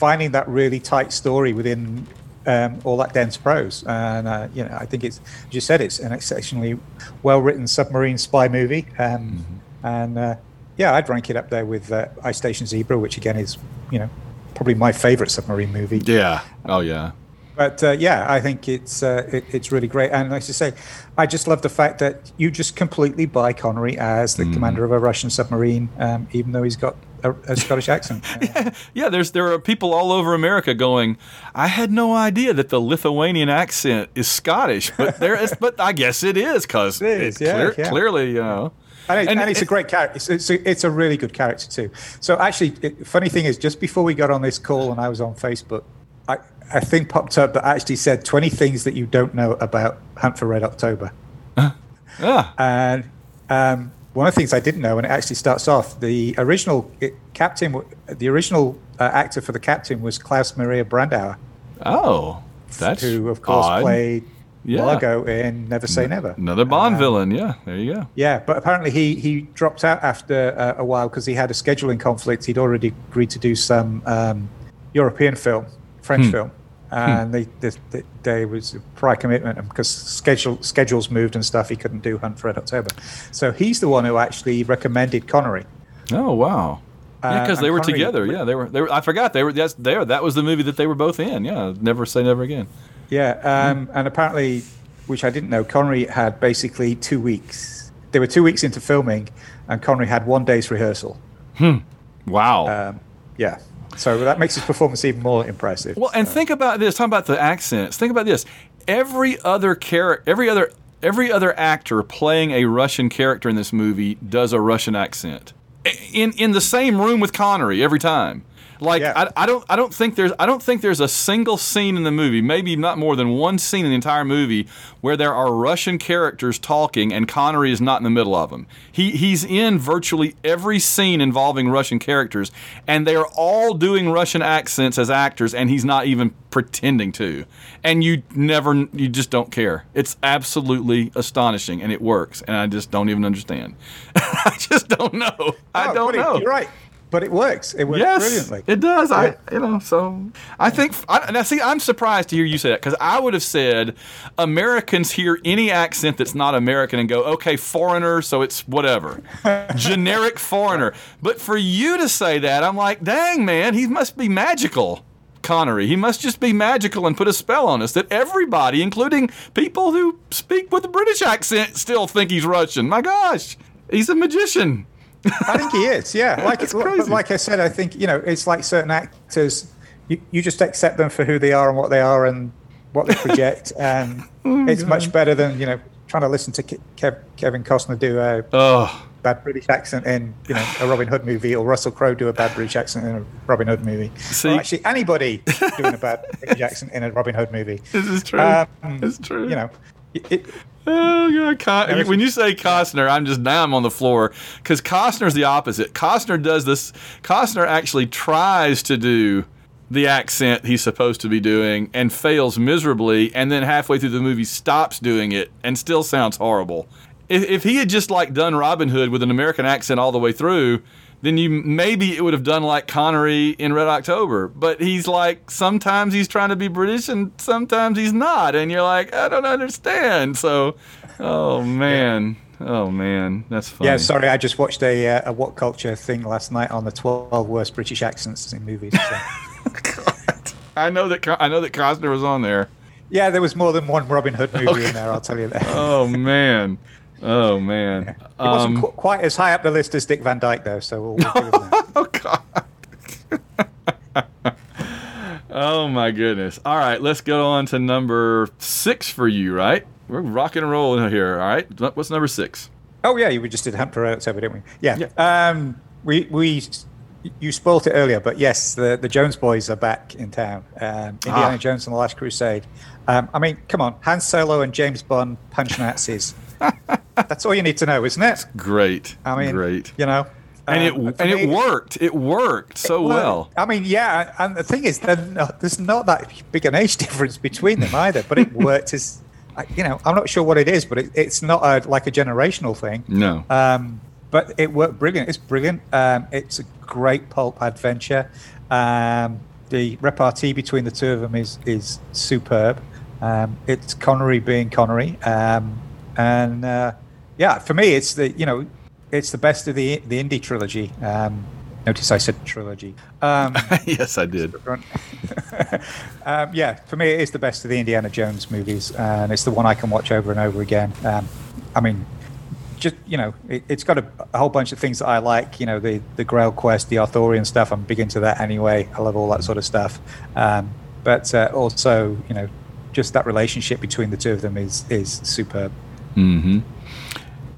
finding that really tight story within um, all that dense prose. And uh, you know, I think it's as you said, it's an exceptionally well written submarine spy movie. Um, mm-hmm. And uh, yeah, I'd rank it up there with uh, Ice Station Zebra, which again is you know probably my favorite submarine movie. Yeah. Oh yeah. But uh, yeah, I think it's uh, it, it's really great, and like I say, I just love the fact that you just completely buy Connery as the mm. commander of a Russian submarine, um, even though he's got a, a Scottish accent. (laughs) yeah, yeah. There's there are people all over America going. I had no idea that the Lithuanian accent is Scottish, but there is. but I guess it is because it is. Yeah, clear, yeah, Clearly, you know. And, it, and, and it's it, a great character. It's, it's, a, it's, a, really good character too. So actually, it, funny thing is, just before we got on this call and I was on Facebook, I, I think popped up that actually said 20 things that you don't know about Hunt for Red October. Uh, (laughs) yeah. And um, one of the things I didn't know, when it actually starts off, the original captain, the original uh, actor for the captain was Klaus Maria Brandauer. Oh, that's who of course odd. played yeah. Largo in Never Say Never. Another Bond uh, villain. Yeah, there you go. Yeah, but apparently he he dropped out after uh, a while because he had a scheduling conflict. He'd already agreed to do some um, European film, French hmm. film, and hmm. they, they, they, they was a prior commitment because schedule schedules moved and stuff. He couldn't do Hunt for Red October, so he's the one who actually recommended Connery. Oh wow. Yeah, because uh, they were Connery, together. Yeah, they were. They were. I forgot they were. That's there. That was the movie that they were both in. Yeah, never say never again. Yeah, um, mm. and apparently, which I didn't know, Connery had basically two weeks. They were two weeks into filming, and Connery had one day's rehearsal. Hmm. Wow. Um, yeah. So that makes his performance even more impressive. Well, and think about this. Talk about the accents. Think about this. Every other character, every other, every other actor playing a Russian character in this movie does a Russian accent. In in the same room with Connery every time. Like yeah. I, I don't I don't think there's I don't think there's a single scene in the movie, maybe not more than one scene in the entire movie where there are Russian characters talking and Connery is not in the middle of them. He he's in virtually every scene involving Russian characters and they are all doing Russian accents as actors and he's not even pretending to. And you never you just don't care. It's absolutely astonishing and it works and I just don't even understand. (laughs) I just don't know. I oh, don't know. You're right but it works. It works yes, brilliantly. It does. Yeah. I, you know, so I think I, now. See, I'm surprised to hear you say that because I would have said Americans hear any accent that's not American and go, okay, foreigner, so it's whatever, (laughs) generic foreigner. But for you to say that, I'm like, dang man, he must be magical. Connery. He must just be magical and put a spell on us that everybody, including people who speak with a British accent, still think he's Russian. My gosh, he's a magician. I think he is. Yeah, (laughs) like it's crazy. like I said, I think you know it's like certain actors. You, you just accept them for who they are and what they are and what they project, (laughs) and oh it's much better than you know trying to listen to Kev, Kevin Costner do a oh. bad British accent in you know a Robin Hood movie, or Russell Crowe do a bad British accent in a Robin Hood movie. See, or actually anybody (laughs) doing a bad British accent in a Robin Hood movie. This is true. Um, it's true. You know, it, Oh God! when you say Costner, I'm just now I'm on the floor because Costner's the opposite. Costner does this. Costner actually tries to do the accent he's supposed to be doing and fails miserably, and then halfway through the movie stops doing it and still sounds horrible. If, if he had just like done Robin Hood with an American accent all the way through, then you maybe it would have done like Connery in Red October. But he's like sometimes he's trying to be British and sometimes he's not, and you're like I don't understand. So, oh man. Oh man, that's funny. Yeah, sorry, I just watched a, uh, a WhatCulture thing last night on the 12 worst British accents in movies. So. (laughs) I know that I know that Costner was on there. Yeah, there was more than one Robin Hood movie okay. in there. I'll tell you that. oh man, oh man. Yeah. It wasn't um, qu- quite as high up the list as Dick Van Dyke, though. So we'll, we'll (laughs) oh god. (laughs) oh my goodness. All right, let's go on to number six for you. Right, we're rocking and rolling here. All right, what's number six? Oh yeah, we just did Hunt for October, didn't we? Yeah. yeah. Um, we we you spoilt it earlier, but yes, the, the Jones boys are back in town. Um, Indiana ah. Jones and the Last Crusade. Um, I mean, come on, Han Solo and James Bond punch Nazis. That's all you need to know, isn't it? Great. I mean, great. You know, and it um, and me, it worked. It worked so it well. I mean, yeah, and the thing is, there's not that big an age (laughs) difference between them either, but it (laughs) worked as. You know, I'm not sure what it is, but it, it's not a, like a generational thing. No. Um, but it worked brilliant. It's brilliant. Um, it's a great pulp adventure. Um, the repartee between the two of them is is superb. Um, it's Connery being Connery, um, and uh, yeah, for me, it's the you know, it's the best of the the Indy trilogy. Um, notice I said trilogy. Um, (laughs) yes, I did. (laughs) yeah, for me, it is the best of the Indiana Jones movies, and it's the one I can watch over and over again. I mean, just you know, it, has got a, a, whole bunch of things that I like. You know, the the Grail quest, the Arthurian stuff. I'm big into that anyway. I love all that sort of stuff. Um, but uh, also, you know, just that relationship between the two of them is is superb. Hmm.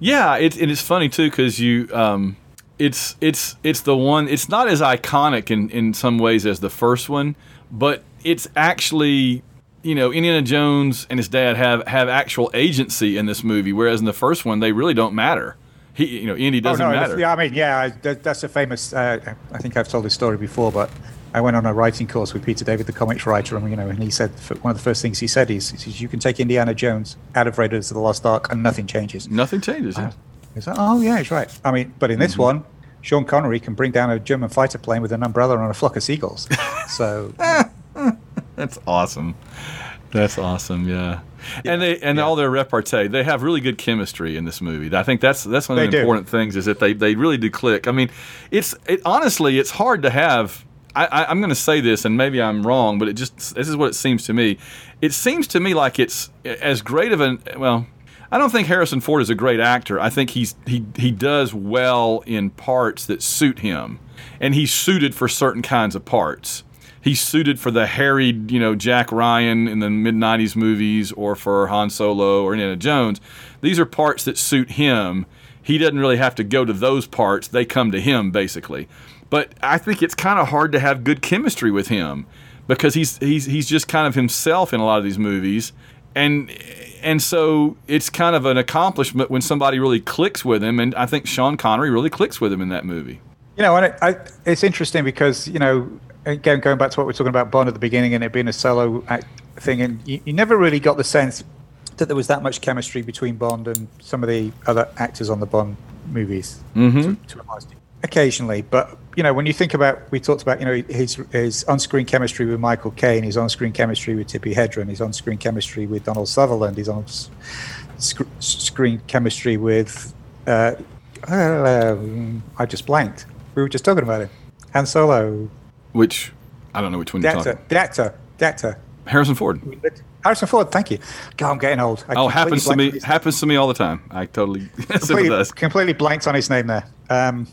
Yeah, it, it is funny too because you. Um, it's it's it's the one. It's not as iconic in in some ways as the first one, but it's actually you know, Indiana Jones and his dad have have actual agency in this movie, whereas in the first one they really don't matter. He, you know, Indy oh, doesn't oh, no, matter. Yeah, I mean, yeah, that's a famous. Uh, I think I've told this story before, but I went on a writing course with Peter David, the comics writer, and you know, and he said one of the first things he said is, he says, "You can take Indiana Jones out of Raiders of the Lost Ark, and nothing changes." Nothing changes. Uh, yeah. oh yeah, he's right. I mean, but in this mm-hmm. one, Sean Connery can bring down a German fighter plane with an umbrella and a flock of seagulls. (laughs) so that's awesome. That's awesome. Yeah. yeah. And they and yeah. all their repartee, they have really good chemistry in this movie. I think that's that's one of the important things is that they, they really do click. I mean, it's it, honestly it's hard to have. I, am going to say this, and maybe I'm wrong, but it just this is what it seems to me. It seems to me like it's as great of an well. I don't think Harrison Ford is a great actor. I think he's he he does well in parts that suit him, and he's suited for certain kinds of parts he's suited for the harried, you know, Jack Ryan in the mid 90s movies or for Han Solo or Indiana Jones. These are parts that suit him. He doesn't really have to go to those parts, they come to him basically. But I think it's kind of hard to have good chemistry with him because he's he's he's just kind of himself in a lot of these movies. And and so it's kind of an accomplishment when somebody really clicks with him and I think Sean Connery really clicks with him in that movie. You know, and it, I, it's interesting because you know again, going back to what we are talking about Bond at the beginning and it being a solo thing, and you, you, never really got the sense that there was that much chemistry between Bond and some of the other actors on the Bond movies. Mm-hmm. To, to occasionally, but you know, when you think about, we talked about, you know, his his on-screen chemistry with Michael Caine, his on-screen chemistry with Tippi Hedren, his on-screen chemistry with Donald Sutherland, his on-screen chemistry with. Uh, uh, I just blanked. We were just talking about it. Han Solo, which I don't know which one you're talking. The actor, the actor. Harrison Ford. Harrison Ford, thank you. God, I'm getting old. I oh, happens to me. Happens to me all the time. I totally (laughs) completely, completely blanked on his name there. Um,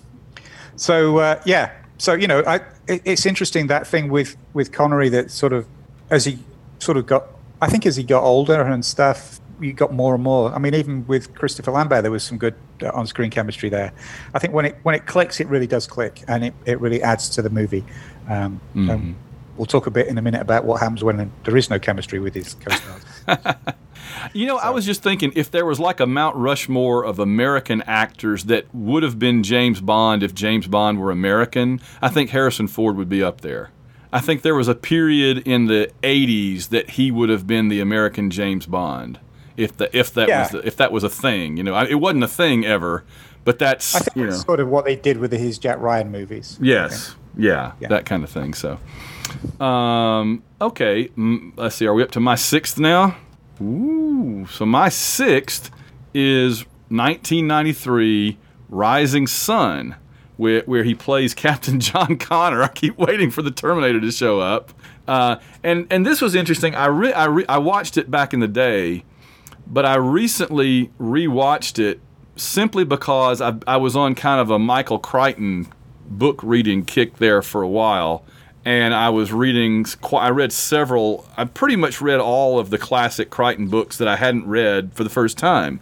so uh, yeah, so you know, I, it, it's interesting that thing with with Connery that sort of as he sort of got, I think as he got older and stuff, you got more and more. I mean, even with Christopher Lambert, there was some good uh, on-screen chemistry there. I think when it when it clicks, it really does click, and it, it really adds to the movie. Um, mm-hmm. we'll talk a bit in a minute about what happens when there is no chemistry with his co-stars. (laughs) You know, so. I was just thinking if there was like a Mount Rushmore of American actors that would have been James Bond if James Bond were American, I think Harrison Ford would be up there. I think there was a period in the 80s that he would have been the American James Bond if the if that yeah. was the, if that was a thing. You know, it wasn't a thing ever, but that's I think you know, sort of what they did with his Jack Ryan movies. Yes, yeah, yeah, that kind of thing. So, um, okay, let's see. Are we up to my sixth now? Ooh, so my sixth is 1993 Rising Sun, where, where he plays (laughs) Captain John Connor. I keep waiting for the Terminator to show up. Uh, and and this was interesting. I re- I, re- I watched it back in the day, but I recently rewatched it simply because I, I was on kind of a Michael Crichton book reading kick there for a while and I was reading. I read several. I pretty much read all of the classic Crichton books that I hadn't read for the first time,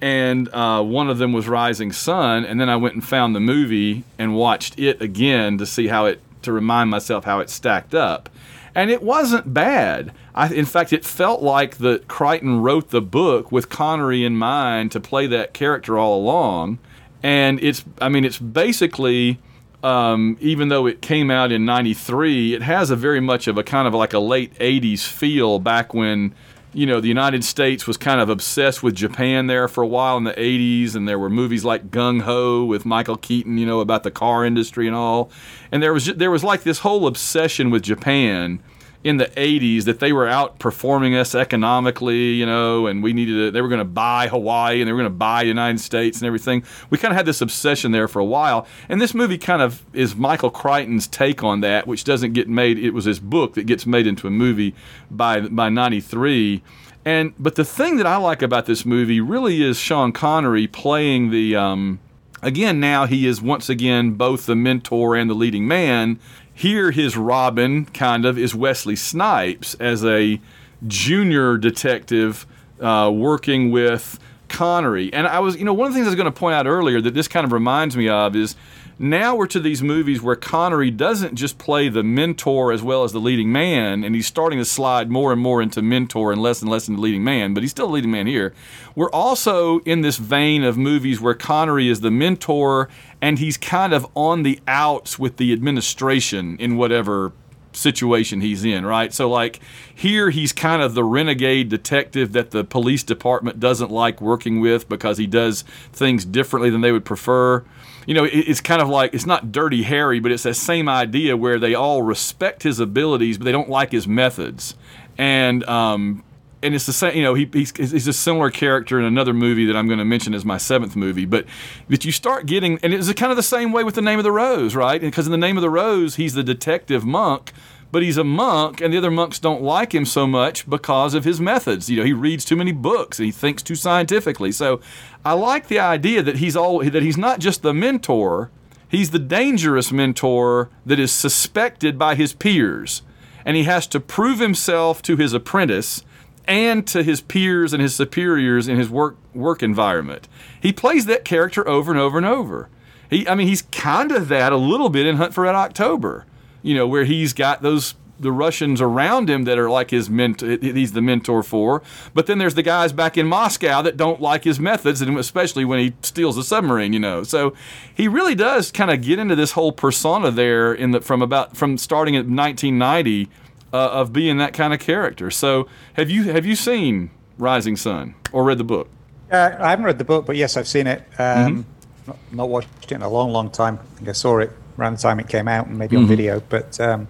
and uh, one of them was Rising Sun. And then I went and found the movie and watched it again to see how it to remind myself how it stacked up, and it wasn't bad. I, in fact, it felt like that Crichton wrote the book with Connery in mind to play that character all along, and it's. I mean, it's basically um, even though it came out in 93, it has a very much of a kind of like a late 80s feel back when, you know, the United States was kind of obsessed with Japan there for a while in the 80s, and there were movies like Gung Ho with Michael Keaton, you know, about the car industry and all. And there was, there was like this whole obsession with Japan in the 80s that they were outperforming us economically, you know, and we needed to, they were going to buy Hawaii and they were going to buy the United States and everything. We kind of had this obsession there for a while. And this movie kind of is Michael Crichton's take on that, which doesn't get made. It was his book that gets made into a movie by, by 93. And, but the thing that I like about this movie really is Sean Connery playing the, um, again, now he is once again both the mentor and the leading man here, his Robin kind of is Wesley Snipes as a junior detective uh, working with Connery. And I was, you know, one of the things I was going to point out earlier that this kind of reminds me of is now we're to these movies where Connery doesn't just play the mentor as well as the leading man, and he's starting to slide more and more into mentor and less and less into leading man, but he's still a leading man here. We're also in this vein of movies where Connery is the mentor and he's kind of on the outs with the administration in whatever situation he's in, right? So, like, here he's kind of the renegade detective that the police department doesn't like working with because he does things differently than they would prefer. You know, it's kind of like it's not Dirty Harry, but it's that same idea where they all respect his abilities, but they don't like his methods. And um, and it's the same. You know, he, he's, he's a similar character in another movie that I'm going to mention as my seventh movie. But but you start getting, and it's kind of the same way with the Name of the Rose, right? Because in the Name of the Rose, he's the detective monk, but he's a monk, and the other monks don't like him so much because of his methods. You know, he reads too many books and he thinks too scientifically. So I like the idea that he's all that he's not just the mentor. He's the dangerous mentor that is suspected by his peers, and he has to prove himself to his apprentice and to his peers and his superiors in his work work environment. He plays that character over and over and over. He, I mean, he's kind of that a little bit in Hunt for Red October, you know, where he's got those the Russians around him that are like his mentor, he's the mentor for. But then there's the guys back in Moscow that don't like his methods, and especially when he steals a submarine, you know. So he really does kind of get into this whole persona there in the from about from starting at 1990 uh, of being that kind of character. So, have you have you seen Rising Sun or read the book? Uh, I haven't read the book, but yes, I've seen it. Um, mm-hmm. not, not, watched it in a long, long time. I think I saw it around the time it came out, and maybe mm-hmm. on video. But um,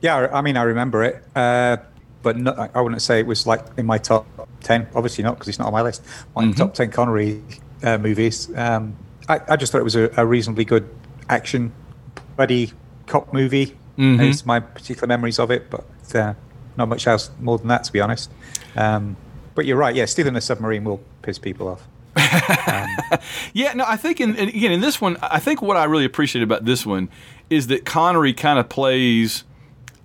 yeah, I mean, I remember it. Uh, but not, I wouldn't say it was like in my top ten. Obviously not, because it's not on my list. My mm-hmm. top ten Connery uh, movies. Um, I, I, just thought it was a, a reasonably good action buddy cop movie. Mm-hmm. Is my particular memories of it, but uh, not much else more than that, to be honest. Um, but you're right. Yeah, stealing a submarine will piss people off. Um, yeah, no, I think in, again in this one, I think what I really appreciate about this one is that Connery kind of plays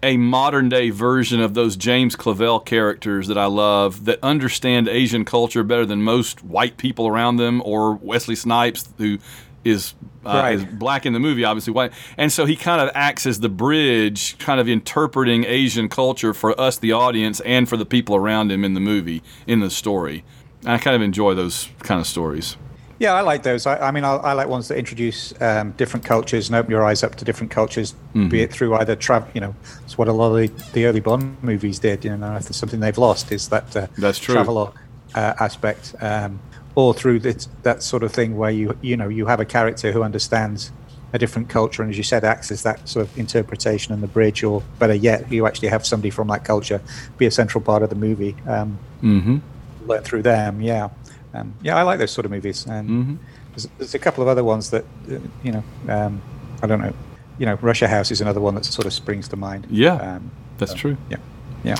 a modern day version of those James Clavell characters that I love that understand Asian culture better than most white people around them, or Wesley Snipes, who is, uh, right. is black in the movie, obviously white. And so he kind of acts as the bridge, kind of interpreting Asian culture for us, the audience, and for the people around him in the movie, in the story. I kind of enjoy those kind of stories. Yeah, I like those. I, I mean, I, I, like ones that introduce um, different cultures and open your eyes up to different cultures, mm-hmm. be it through either travel. You know, it's what a lot of the, the, early Bond movies did. You know, there's something they've lost is that uh, that's true travelogue uh, aspect, um, or through this, that sort of thing where you you know you have a character who understands a different culture and, as you said, acts as that sort of interpretation and the bridge, or better yet, you actually have somebody from that culture be a central part of the movie. Um, mm-hmm. Learn through them, yeah. Um, yeah, I like those sort of movies, and mm-hmm. there's, there's, a couple of other ones that uh, you know. Um, I don't know. You know, Russia House is another one that sort of springs to mind. Yeah, um, that's so, true. Yeah, yeah.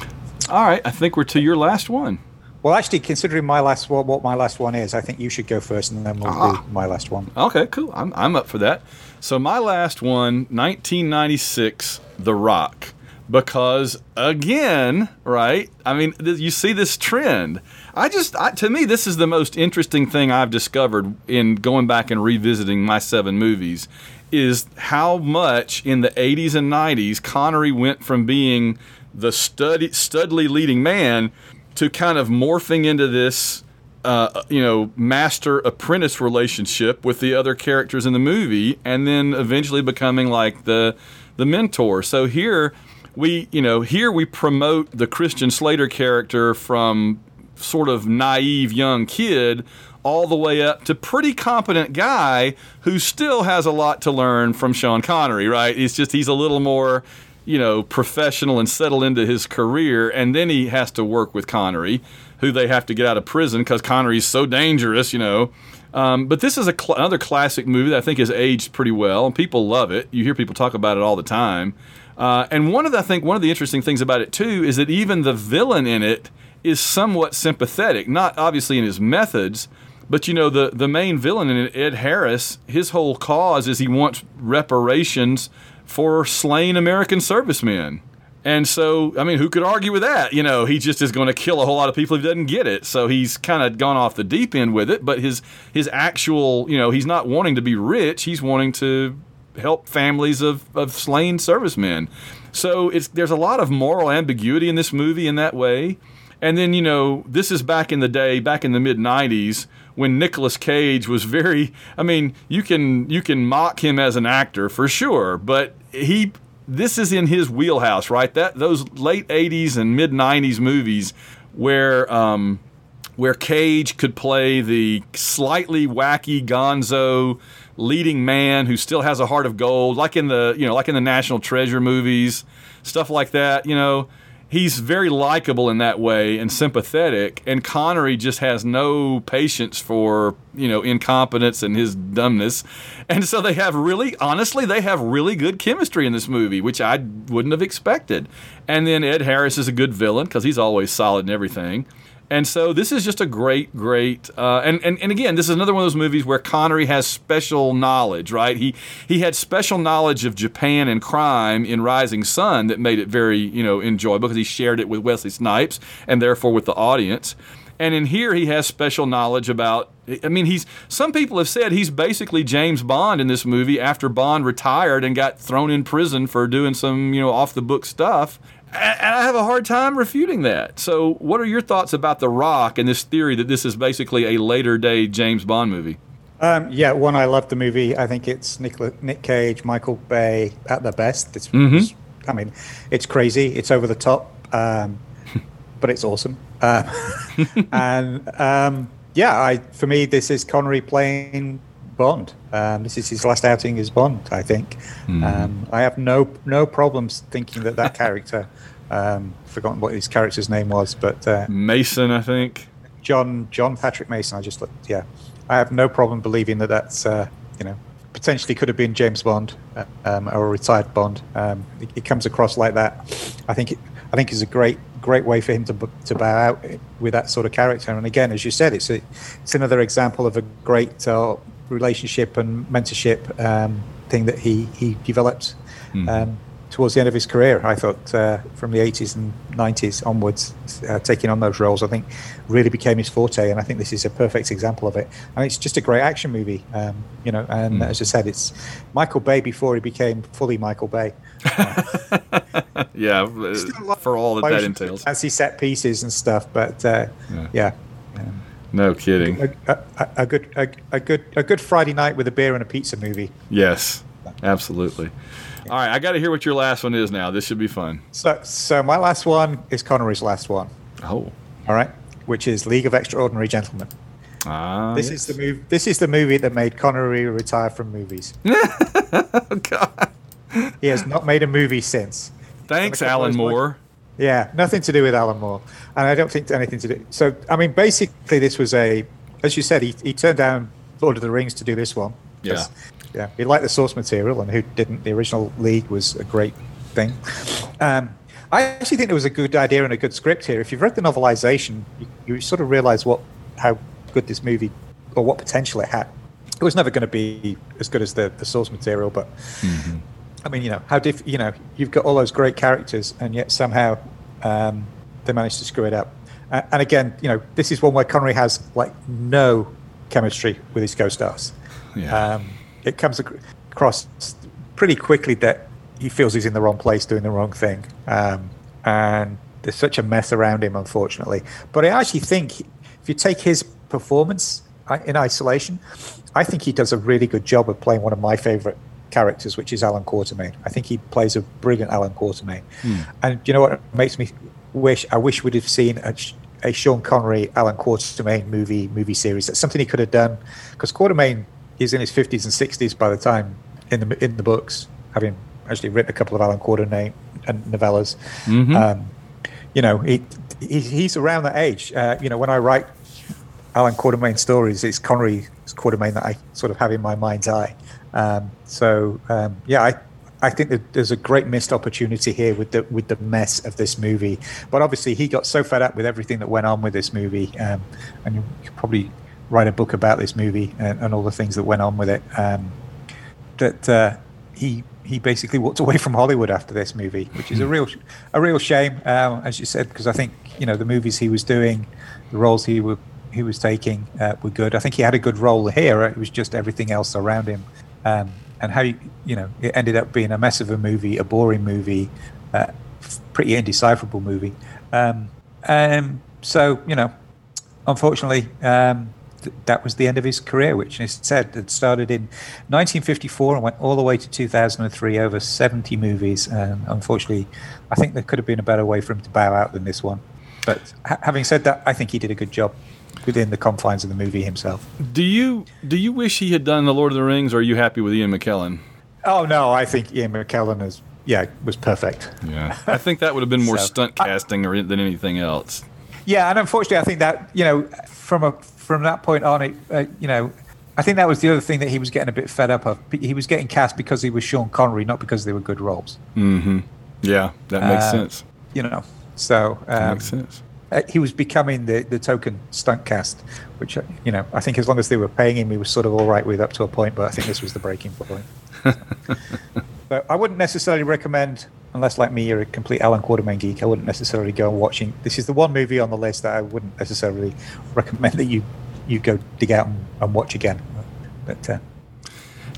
All right, I think we're to your last one. Well, actually, considering my last what, what my last one is, I think you should go first, and then we'll ah. do my last one. Okay, cool. I'm I'm up for that. So my last one, 1996, The Rock, because again, right? I mean, you see this trend I just, I, to me, this is the most interesting thing I've discovered in going back and revisiting my seven movies is how much in the 80s and 90s Connery went from being the stud, studly leading man to kind of morphing into this, uh, you know, master apprentice relationship with the other characters in the movie, and then eventually becoming like the the mentor. So here we, you know, here we promote the Christian Slater character from sort of naive young kid all the way up to pretty competent guy who still has a lot to learn from Sean Connery, right? It's just he's a little more, you know, professional and settle into his career, and then he has to work with Connery, who they have to get out of prison because Connery's so dangerous, you know. Um, but this is cl- another classic movie that I think has aged pretty well, and people love it. You hear people talk about it all the time. Uh, and one of the, I think one of the interesting things about it too is that even the villain in it is somewhat sympathetic, not obviously in his methods, but you know the the main villain in it, Ed Harris, his whole cause is he wants reparations for slain American servicemen. And so, I mean, who could argue with that? You know, he just is going to kill a whole lot of people if he doesn't get it. So he's kind of gone off the deep end with it. But his his actual, you know, he's not wanting to be rich. He's wanting to help families of, of slain servicemen. So it's there's a lot of moral ambiguity in this movie in that way. And then, you know, this is back in the day, back in the mid 90s when Nicolas Cage was very I mean, you can you can mock him as an actor for sure, but he this is in his wheelhouse, right? That those late 80s and mid 90s movies where um, where Cage could play the slightly wacky gonzo leading man who still has a heart of gold, like in the you know like in the National Treasure movies, stuff like that. You know, he's very likable in that way and sympathetic and connery just has no patience for you know incompetence and his dumbness. And so they have really honestly they have really good chemistry in this movie which i wouldn't have expected. And then ed harris is a good villain because he's always solid in everything and so this is just a great, great, uh, and, and and again, this is another one of those movies where Connery has special knowledge, right? He he had special knowledge of Japan and crime in Rising Sun that made it very, you know, enjoyable because he shared it with Wesley Snipes and therefore with the audience. And in here, he has special knowledge about. I mean, he's. Some people have said he's basically James Bond in this movie after Bond retired and got thrown in prison for doing some, you know, off the book stuff. And I have a hard time refuting that. So, what are your thoughts about The Rock and this theory that this is basically a later day James Bond movie? Um, yeah, one, I love the movie. I think it's Nick, Nick Cage, Michael Bay at their best. It's, mm-hmm. it's I mean, it's crazy, it's over the top, um, (laughs) but it's awesome. Uh, (laughs) and um, yeah, I for me, this is Connery playing Bond. Um, this is his last outing as Bond, I think. Mm. Um, I have no no problems thinking that that character, um, forgotten what his character's name was, but uh, Mason, I think. John John Patrick Mason. I just looked. Yeah, I have no problem believing that that's uh, you know potentially could have been James Bond uh, um, or a retired Bond. Um, it, it, comes across like that. I think it, I think it's a great great way for him to to bow out with that sort of character. And again, as you said, it's a, it's another example of a great uh, relationship and mentorship um, thing that he he developed. Mm. Um, towards the end of his career. I thought uh, from the 80s and 90s onwards, uh, taking on those roles, I think really became his forte. And I think this is a perfect example of it. And it's just a great action movie, um, you know. And mm. as I said, it's Michael Bay before he became fully Michael Bay. (laughs) yeah, for all that that entails. Fancy set pieces and stuff, but uh, yeah. yeah. No kidding. A, a, a good, a, a, good, a good Friday night with a beer and a pizza movie. Yes, absolutely. All right, I got to hear what your last one is now. This should be fun. So, so my last one is Connery's last one. Oh, all right, which is League of Extraordinary Gentlemen. Ah, this yes. is the movie. This is the movie that made Connery retire from movies. (laughs) God. He has not made a movie since. Thanks, Alan Moore. Yeah, nothing to do with Alan Moore, and I don't think anything to do. So, I mean, basically, this was a, as you said, he, he turned down Lord of the Rings to do this one. Yeah. Yeah, he liked the source material, and who didn't? The original League was a great thing. Um, I actually think there was a good idea and a good script here. If you've read the novelization, you, you sort of realize what how good this movie or what potential it had. It was never going to be as good as the, the source material, but mm-hmm. I mean, you know, how diff, you know, you've got all those great characters, and yet somehow um, they managed to screw it up. Uh, and again, you know, this is one where Connery has like no chemistry with his co-stars. Yeah. Um, it comes across pretty quickly that he feels he's in the wrong place doing the wrong thing. Um, and there's such a mess around him, unfortunately. But I actually think if you take his performance in isolation, I think he does a really good job of playing one of my favorite characters, which is Allan Quatermain. I think he plays a brilliant Allan Quatermain. Hmm. And you know what makes me wish? I wish we'd have seen a, a Sean Connery, Allan Quatermain movie movie series. That's something he could have done because Quatermain he's in his 50s and 60s by the time in the in the books, having actually written a couple of Allan Quatermain and novellas. Mm-hmm. Um, you know, he, he, he's around that age. Uh, you know, when I write Allan Quatermain stories, it's Connery Quatermain that I sort of have in my mind's eye. Um, so um, yeah, I I think that there's a great missed opportunity here with the with the mess of this movie. But obviously, he got so fed up with everything that went on with this movie, um, and you could probably write a book about this movie and, and all the things that went on with it. Um, that uh, he he basically walked away from Hollywood after this movie, which is a real a real shame, um, as you said, because I think you know the movies he was doing, the roles he were he was taking uh, were good. I think he had a good role here. It was just everything else around him, um, and how you know it ended up being a mess of a movie, a boring movie, uh, pretty indecipherable movie. Um, um, so you know, unfortunately, um, that was the end of his career, which he said had started in 1954 and went all the way to 2003, over 70 movies. And unfortunately, I think there could have been a better way for him to bow out than this one. But ha- having said that, I think he did a good job within the confines of the movie himself. Do you do you wish he had done the Lord of the Rings, or are you happy with Ian McKellen? Oh no, I think Ian McKellen is yeah was perfect. Yeah, I think that would have been (laughs) more so, stunt casting or than anything else. Yeah, and unfortunately, I think that you know from a from that point on, it uh, you know, I think that was the other thing that he was getting a bit fed up of. He was getting cast because he was Sean Connery, not because they were good roles. Mm-hmm. Yeah, that makes uh, sense. You know, so um, makes sense. Uh, he was becoming the, the token stunt cast, which uh, you know I think as long as they were paying him, he was sort of all right with up to a point. But I think this was the breaking point. (laughs) but I wouldn't necessarily recommend, unless like me, you're a complete Allan Quatermain geek. I wouldn't necessarily go on watching. This is the one movie on the list that I wouldn't necessarily recommend that you you go dig out and, and watch again. But uh,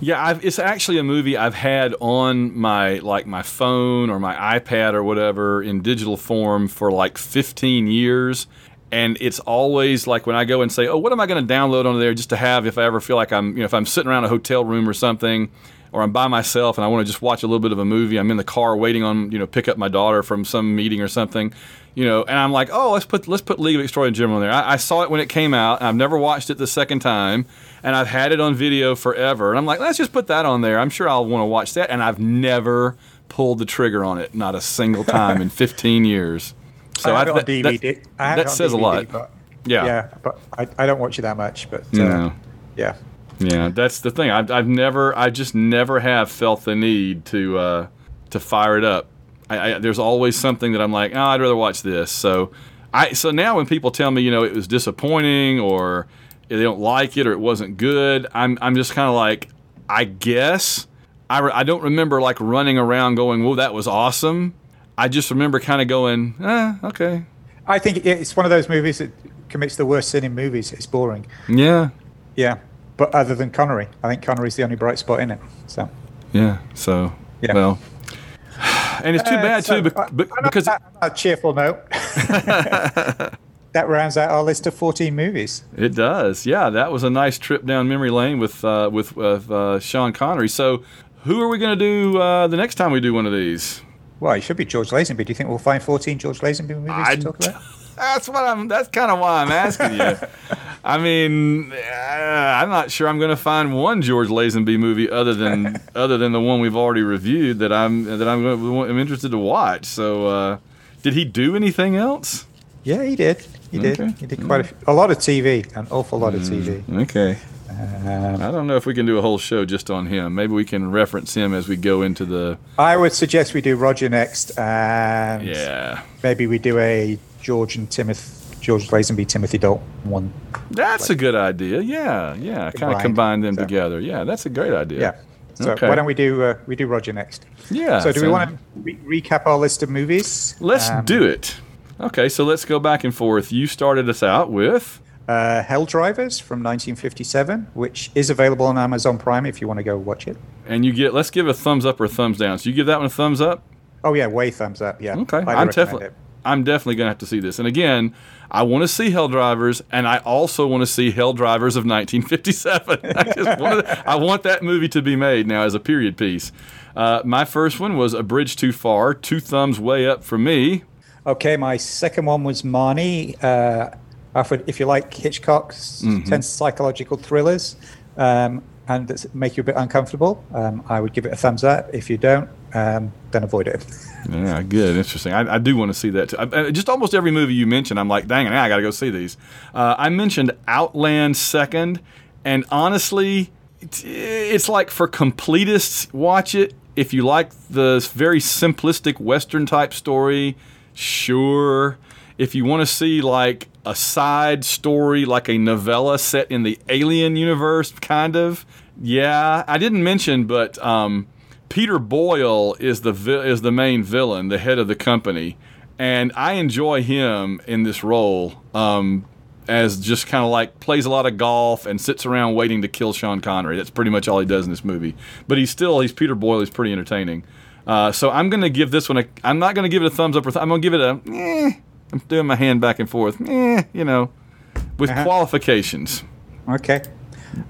yeah, I've, it's actually a movie I've had on my like my phone or my iPad or whatever in digital form for like 15 years. And it's always like when I go and say, "Oh, what am I going to download on there just to have if I ever feel like I'm, you know, if I'm sitting around a hotel room or something, or I'm by myself and I want to just watch a little bit of a movie. I'm in the car waiting on you know pick up my daughter from some meeting or something, you know, and I'm like, oh, let's put let's put League of Extraordinary Gentlemen there. I, I saw it when it came out. I've never watched it the second time, and I've had it on video forever. And I'm like, let's just put that on there. I'm sure I'll want to watch that. And I've never pulled the trigger on it, not a single time in (laughs) 15 years. So I have I, it on DVD. That, that says DVD, a lot. Yeah, yeah, but I, I don't watch it that much. But uh, no. yeah. Yeah, that's the thing. I've, I've never, I just never have felt the need to uh, to fire it up. I, I, there's always something that I'm like, oh, I'd rather watch this. So, I so now when people tell me, you know, it was disappointing or they don't like it or it wasn't good, I'm I'm just kind of like, I guess I, re- I don't remember like running around going, "Whoa, that was awesome." I just remember kind of going, "Ah, okay." I think it's one of those movies that commits the worst sin in movies. It's boring. Yeah. Yeah, but other than Connery, I think Connery's the only bright spot in it. So. Yeah. So. Yeah. Well. And it's too Uh, bad so, too, bec- uh, bec- on because that- on a cheerful note. (laughs) that rounds out our list of 14 movies. It does. Yeah, that was a nice trip down memory lane with uh, with with uh, Sean Connery. So, who are we going to do uh, the next time we do one of these? Well, it should be George Lazenby. Do you think we'll find 14 George Lazenby movies I- to talk about? (laughs) That's what I'm. That's kind of why I'm asking you. (laughs) I mean, uh, I'm not sure I'm going to find one George Lazenby movie other than (laughs) other than the one we've already reviewed that I'm that I'm, gonna, I'm interested to watch. So, uh, did he do anything else? Yeah, he did. He did. Okay. He did quite a, few, a lot of TV, an awful lot of TV. Okay. Um, I don't know if we can do a whole show just on him. Maybe we can reference him as we go into the. I would suggest we do Roger next, and Yeah. maybe we do a George and Timothy, George Lazenby, Timothy Dalton one. That's a good idea. Yeah, yeah. Kind of combine them so. together. Yeah, that's a great idea. Yeah. So Okay. why don't we do uh, we do Roger next? Yeah. so do we want to re- recap our list of movies? Let's Um, do it. Okay, so let's go back and forth. You started us out with. uh, Hell Drivers from 1957, which is available on Amazon Prime if you want to go watch it. And you get. Let's give a thumbs up or a thumbs down. So you give that one a thumbs up. Oh yeah, way thumbs up. Yeah. Okay, I'm definitely. it. I'm definitely gonna have to see this. And again, I want to see Hell Drivers, and I also want to see Hell Drivers of 1957. (laughs) I just want to, I want that movie to be made now as a period piece. Uh, my first one was A Bridge Too Far. Two thumbs way up for me. Okay, my second one was Marnie. Uh, Alfred, if you like Hitchcock's Mm-hmm. tense psychological thrillers um, and that make you a bit uncomfortable, um, I would give it a thumbs up. If you don't, um, then avoid it. Yeah, good, interesting. I, I do want to see that too. I, I- just almost every movie you mentioned, I'm like, dang it, I got to go see these. Uh, I mentioned Outland second, and honestly, it's, it's like for completists, watch it. If you like the very simplistic Western type story, sure. If you want to see like a side story, like a novella set in the Alien universe, kind of, yeah. I didn't mention, but um, Peter Boyle is the vi- is the main villain, the head of the company, and I enjoy him in this role um, as just kind of like plays a lot of golf and sits around waiting to kill Sean Connery. That's pretty much all he does in this movie. But he's still he's Peter Boyle. He's pretty entertaining. Uh, so I'm gonna give this one a. I'm not gonna give it a thumbs up. Or th- I'm gonna give it a. Eh, I'm doing my hand back and forth. Eh, you know, with Uh-huh. qualifications. Okay.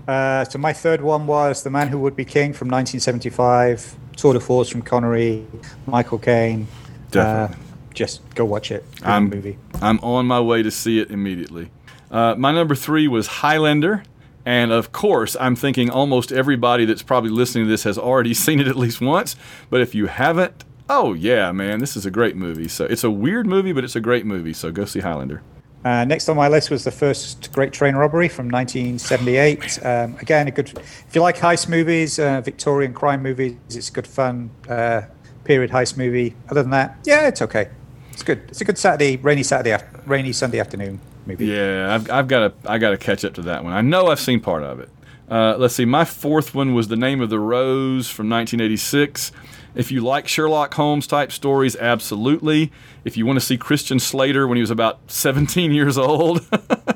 Uh, so my third one was The Man Who Would Be King from 1975, Tour de Force from Connery, Michael Caine. Definitely. Uh, just go watch it. Good I'm- movie. I'm on my way to see it immediately. Uh, my number three was Highlander. And of course, I'm thinking almost everybody that's probably listening to this has already (laughs) seen it at least once. But if you haven't, oh yeah, man, this is a great movie. So it's a weird movie, but it's a great movie. So go see Highlander. Uh, next on my list was the first Great Train Robbery from 1978. Um, again, a good. If you like heist movies, uh, Victorian crime movies, it's a good fun. Uh, period heist movie. Other than that, yeah, it's okay. It's good. It's a good Saturday, rainy Saturday, rainy Sunday afternoon movie. Yeah, I've, I've got to I got to catch up to that one. I know I've seen part of it. Uh, let's see. My fourth one was The Name of the Rose from 1986. If you like Sherlock Holmes type stories, absolutely. If you want to see Christian Slater when he was about (laughs) 17 years old,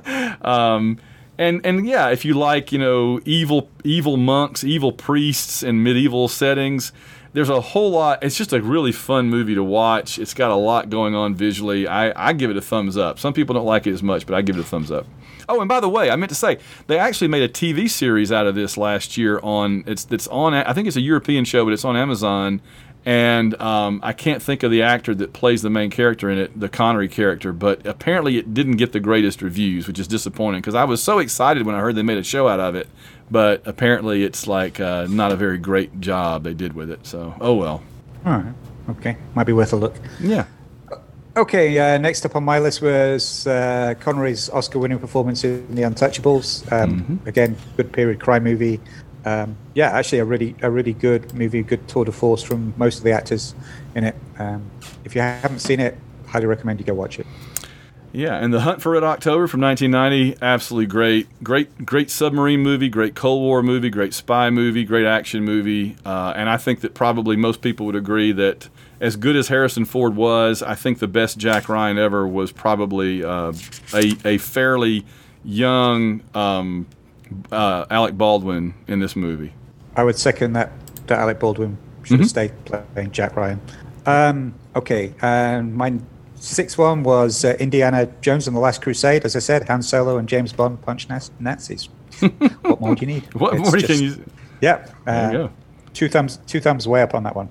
(laughs) um, and and yeah, if you like you know evil evil monks, evil priests in medieval settings, there's a whole lot. It's just a really fun movie to watch. It's got a lot going on visually. I, I give it a thumbs up. Some people don't like it as much, but I give it a thumbs up. Oh, and by the way, I meant to say they actually made a TV series out of this last year on it's it's on I think it's a European show, but it's on Amazon. And um, I can't think of the actor that plays the main character in it, the Connery character, but apparently it didn't get the greatest reviews, which is disappointing because I was so excited when I heard they made a show out of it. But apparently it's like uh, not a very great job they did with it. So, oh well. All right. Okay. Might be worth a look. Yeah. Okay, uh, next up on my list was uh, Connery's Oscar-winning performance in The Untouchables. Um, Again, good period crime movie. Um, yeah, actually, a really, a really good movie, good tour de force from most of the actors in it. Um, if you haven't seen it, highly recommend you go watch it. Yeah, and the Hunt for Red October from 1990, absolutely great, great, great submarine movie, great Cold War movie, great spy movie, great action movie, uh, and I think that probably most people would agree that as good as Harrison Ford was, I think the best Jack Ryan ever was probably uh, a a fairly young um, uh, Alec Baldwin in this movie. I would second that. That Alec Baldwin should mm-hmm. have stayed playing Jack Ryan. Um, okay, and my sixth one was uh, Indiana Jones and the Last Crusade. As I said, Han Solo and James Bond punch Nazis. (laughs) what more do you need? what it's more just, can you? Yeah, uh, two thumbs, two thumbs way up on that one.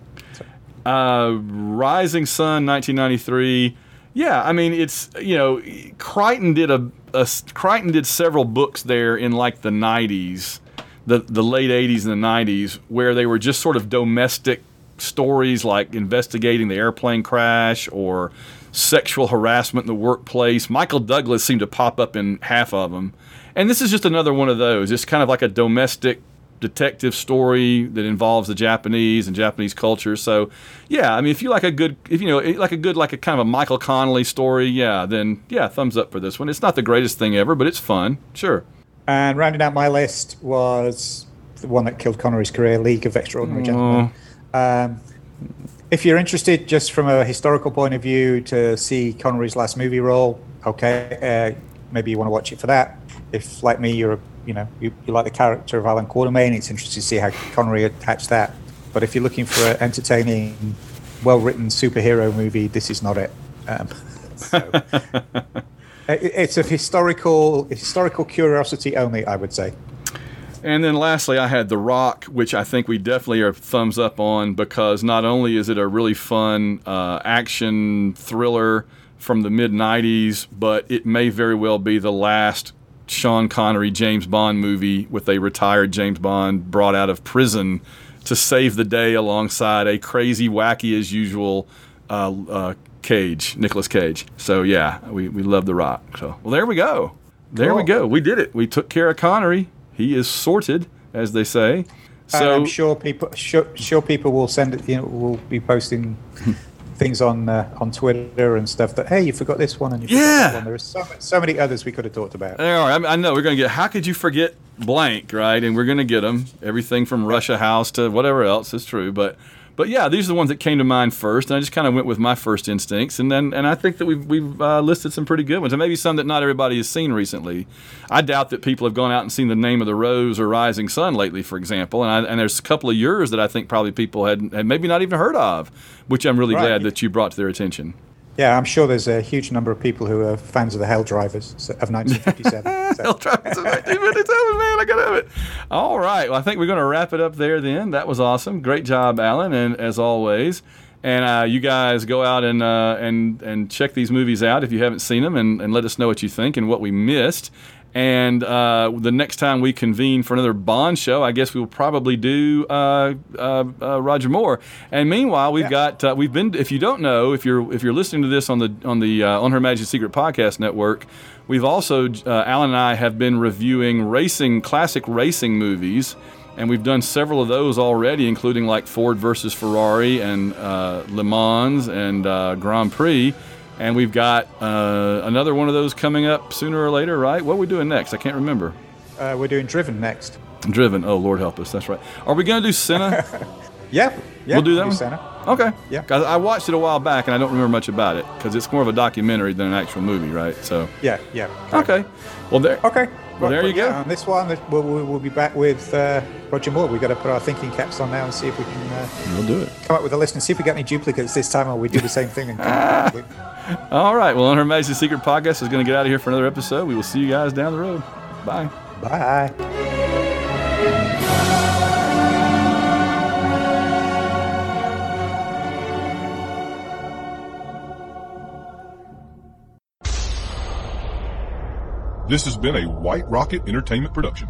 Uh, Rising Sun, 1993. Yeah, I mean it's you know Crichton did a, a Crichton did several books there in like the 90s, the the late 80s and the 90s where they were just sort of domestic stories like investigating the airplane crash or sexual harassment in the workplace. Michael Douglas seemed to pop up in half of them. And this is just another one of those. It's kind of like a domestic detective story that involves the Japanese and Japanese culture. So, yeah, I mean, if you like a good, if you know, like a good, like a kind of a Michael Connelly story, yeah, then yeah, thumbs up for this one. It's not the greatest thing ever, but it's fun, sure. And rounding out my list was the one that killed Connery's career, League of Extraordinary Gentlemen. Um, if you're interested, just from a historical point of view, to see Connery's last movie role, okay, uh, maybe you want to watch it for that. If, like me, you're a, you know you, you like the character of Allan Quatermain, it's interesting to see how Connery attached that. But if you're looking for an entertaining, well-written superhero movie, this is not it. Um, (laughs) so, (laughs) it it's a historical historical curiosity only, I would say. And then lastly, I had The Rock, which I think we definitely are thumbs up on because not only is it a really fun uh, action thriller from the mid 90s, but it may very well be the last Sean Connery James Bond movie with a retired James Bond brought out of prison to save the day alongside a crazy, wacky as usual uh, uh, Cage, Nicolas Cage. So yeah, we, we love The Rock. So well, there we go. There cool. we go. We did it. We took care of Connery he is sorted, as they say. So I'm sure people sure, sure people will send it. You know, will be posting things on uh, on Twitter and stuff that hey, you forgot this one and you yeah. One. There are so, so many others we could have talked about. There are. I, I know we're going to get. How could you forget blank? Right, and we're going to get them. Everything from Russia House to whatever else is true, but but yeah, these are the ones that came to mind first, and I just kind of went with my first instincts, and then and I think that we've we've uh, listed some pretty good ones, and maybe some that not everybody has seen recently. I doubt that people have gone out and seen the Name of the Rose or Rising Sun lately, for example, and I, and there's a couple of yours that I think probably people had, had maybe not even heard of, which I'm really right. glad that you brought to their attention. Yeah, I'm sure there's a huge number of people who are fans of the Hell (laughs) Drivers of 1957. so. Hell Drivers of 1957, man, I gotta have it. All right, well, I think we're going to wrap it up there. Then that was awesome, great job, Alan, and as always. And uh, you guys go out and uh, and and check these movies out if you haven't seen them, and, and let us know what you think and what we missed. And uh, the next time we convene for another Bond show, I guess we will probably do uh, uh, uh Roger Moore. And meanwhile, we've yeah. got uh, we've been. If you don't know, if you're if you're listening to this on the on the uh, on Her Majesty's Secret Podcast Network, we've also Alan and I have been reviewing racing classic racing movies. And we've done several of those already, including like Ford versus Ferrari and Le Mans and Grand Prix. And we've got uh, another one of those coming up sooner or later, right? What are we doing next? I can't remember. Uh, we're doing Driven next. Driven. Oh, Lord help us. That's right. Are we going to do Senna? (laughs) yeah. Yeah. We'll do that do one. Senna. Okay. Yeah. I watched it a while back and I don't remember much about it because it's more of a documentary than an actual movie, right? So. Yeah. Yeah. Okay. Well, there. Okay. Well, there you go. on this one, we'll, we'll, be back with uh, Roger Moore. We've got to put our thinking caps on now and see if we can. Uh, we'll do it. Come up with a list and see if we get any duplicates this time, or we do the same thing. And (laughs) All right. Well, on Her Majesty's Secret Podcast is going to get out of here for another episode. We will see you guys down the road. Bye. Bye. This has been a White Rocket Entertainment production.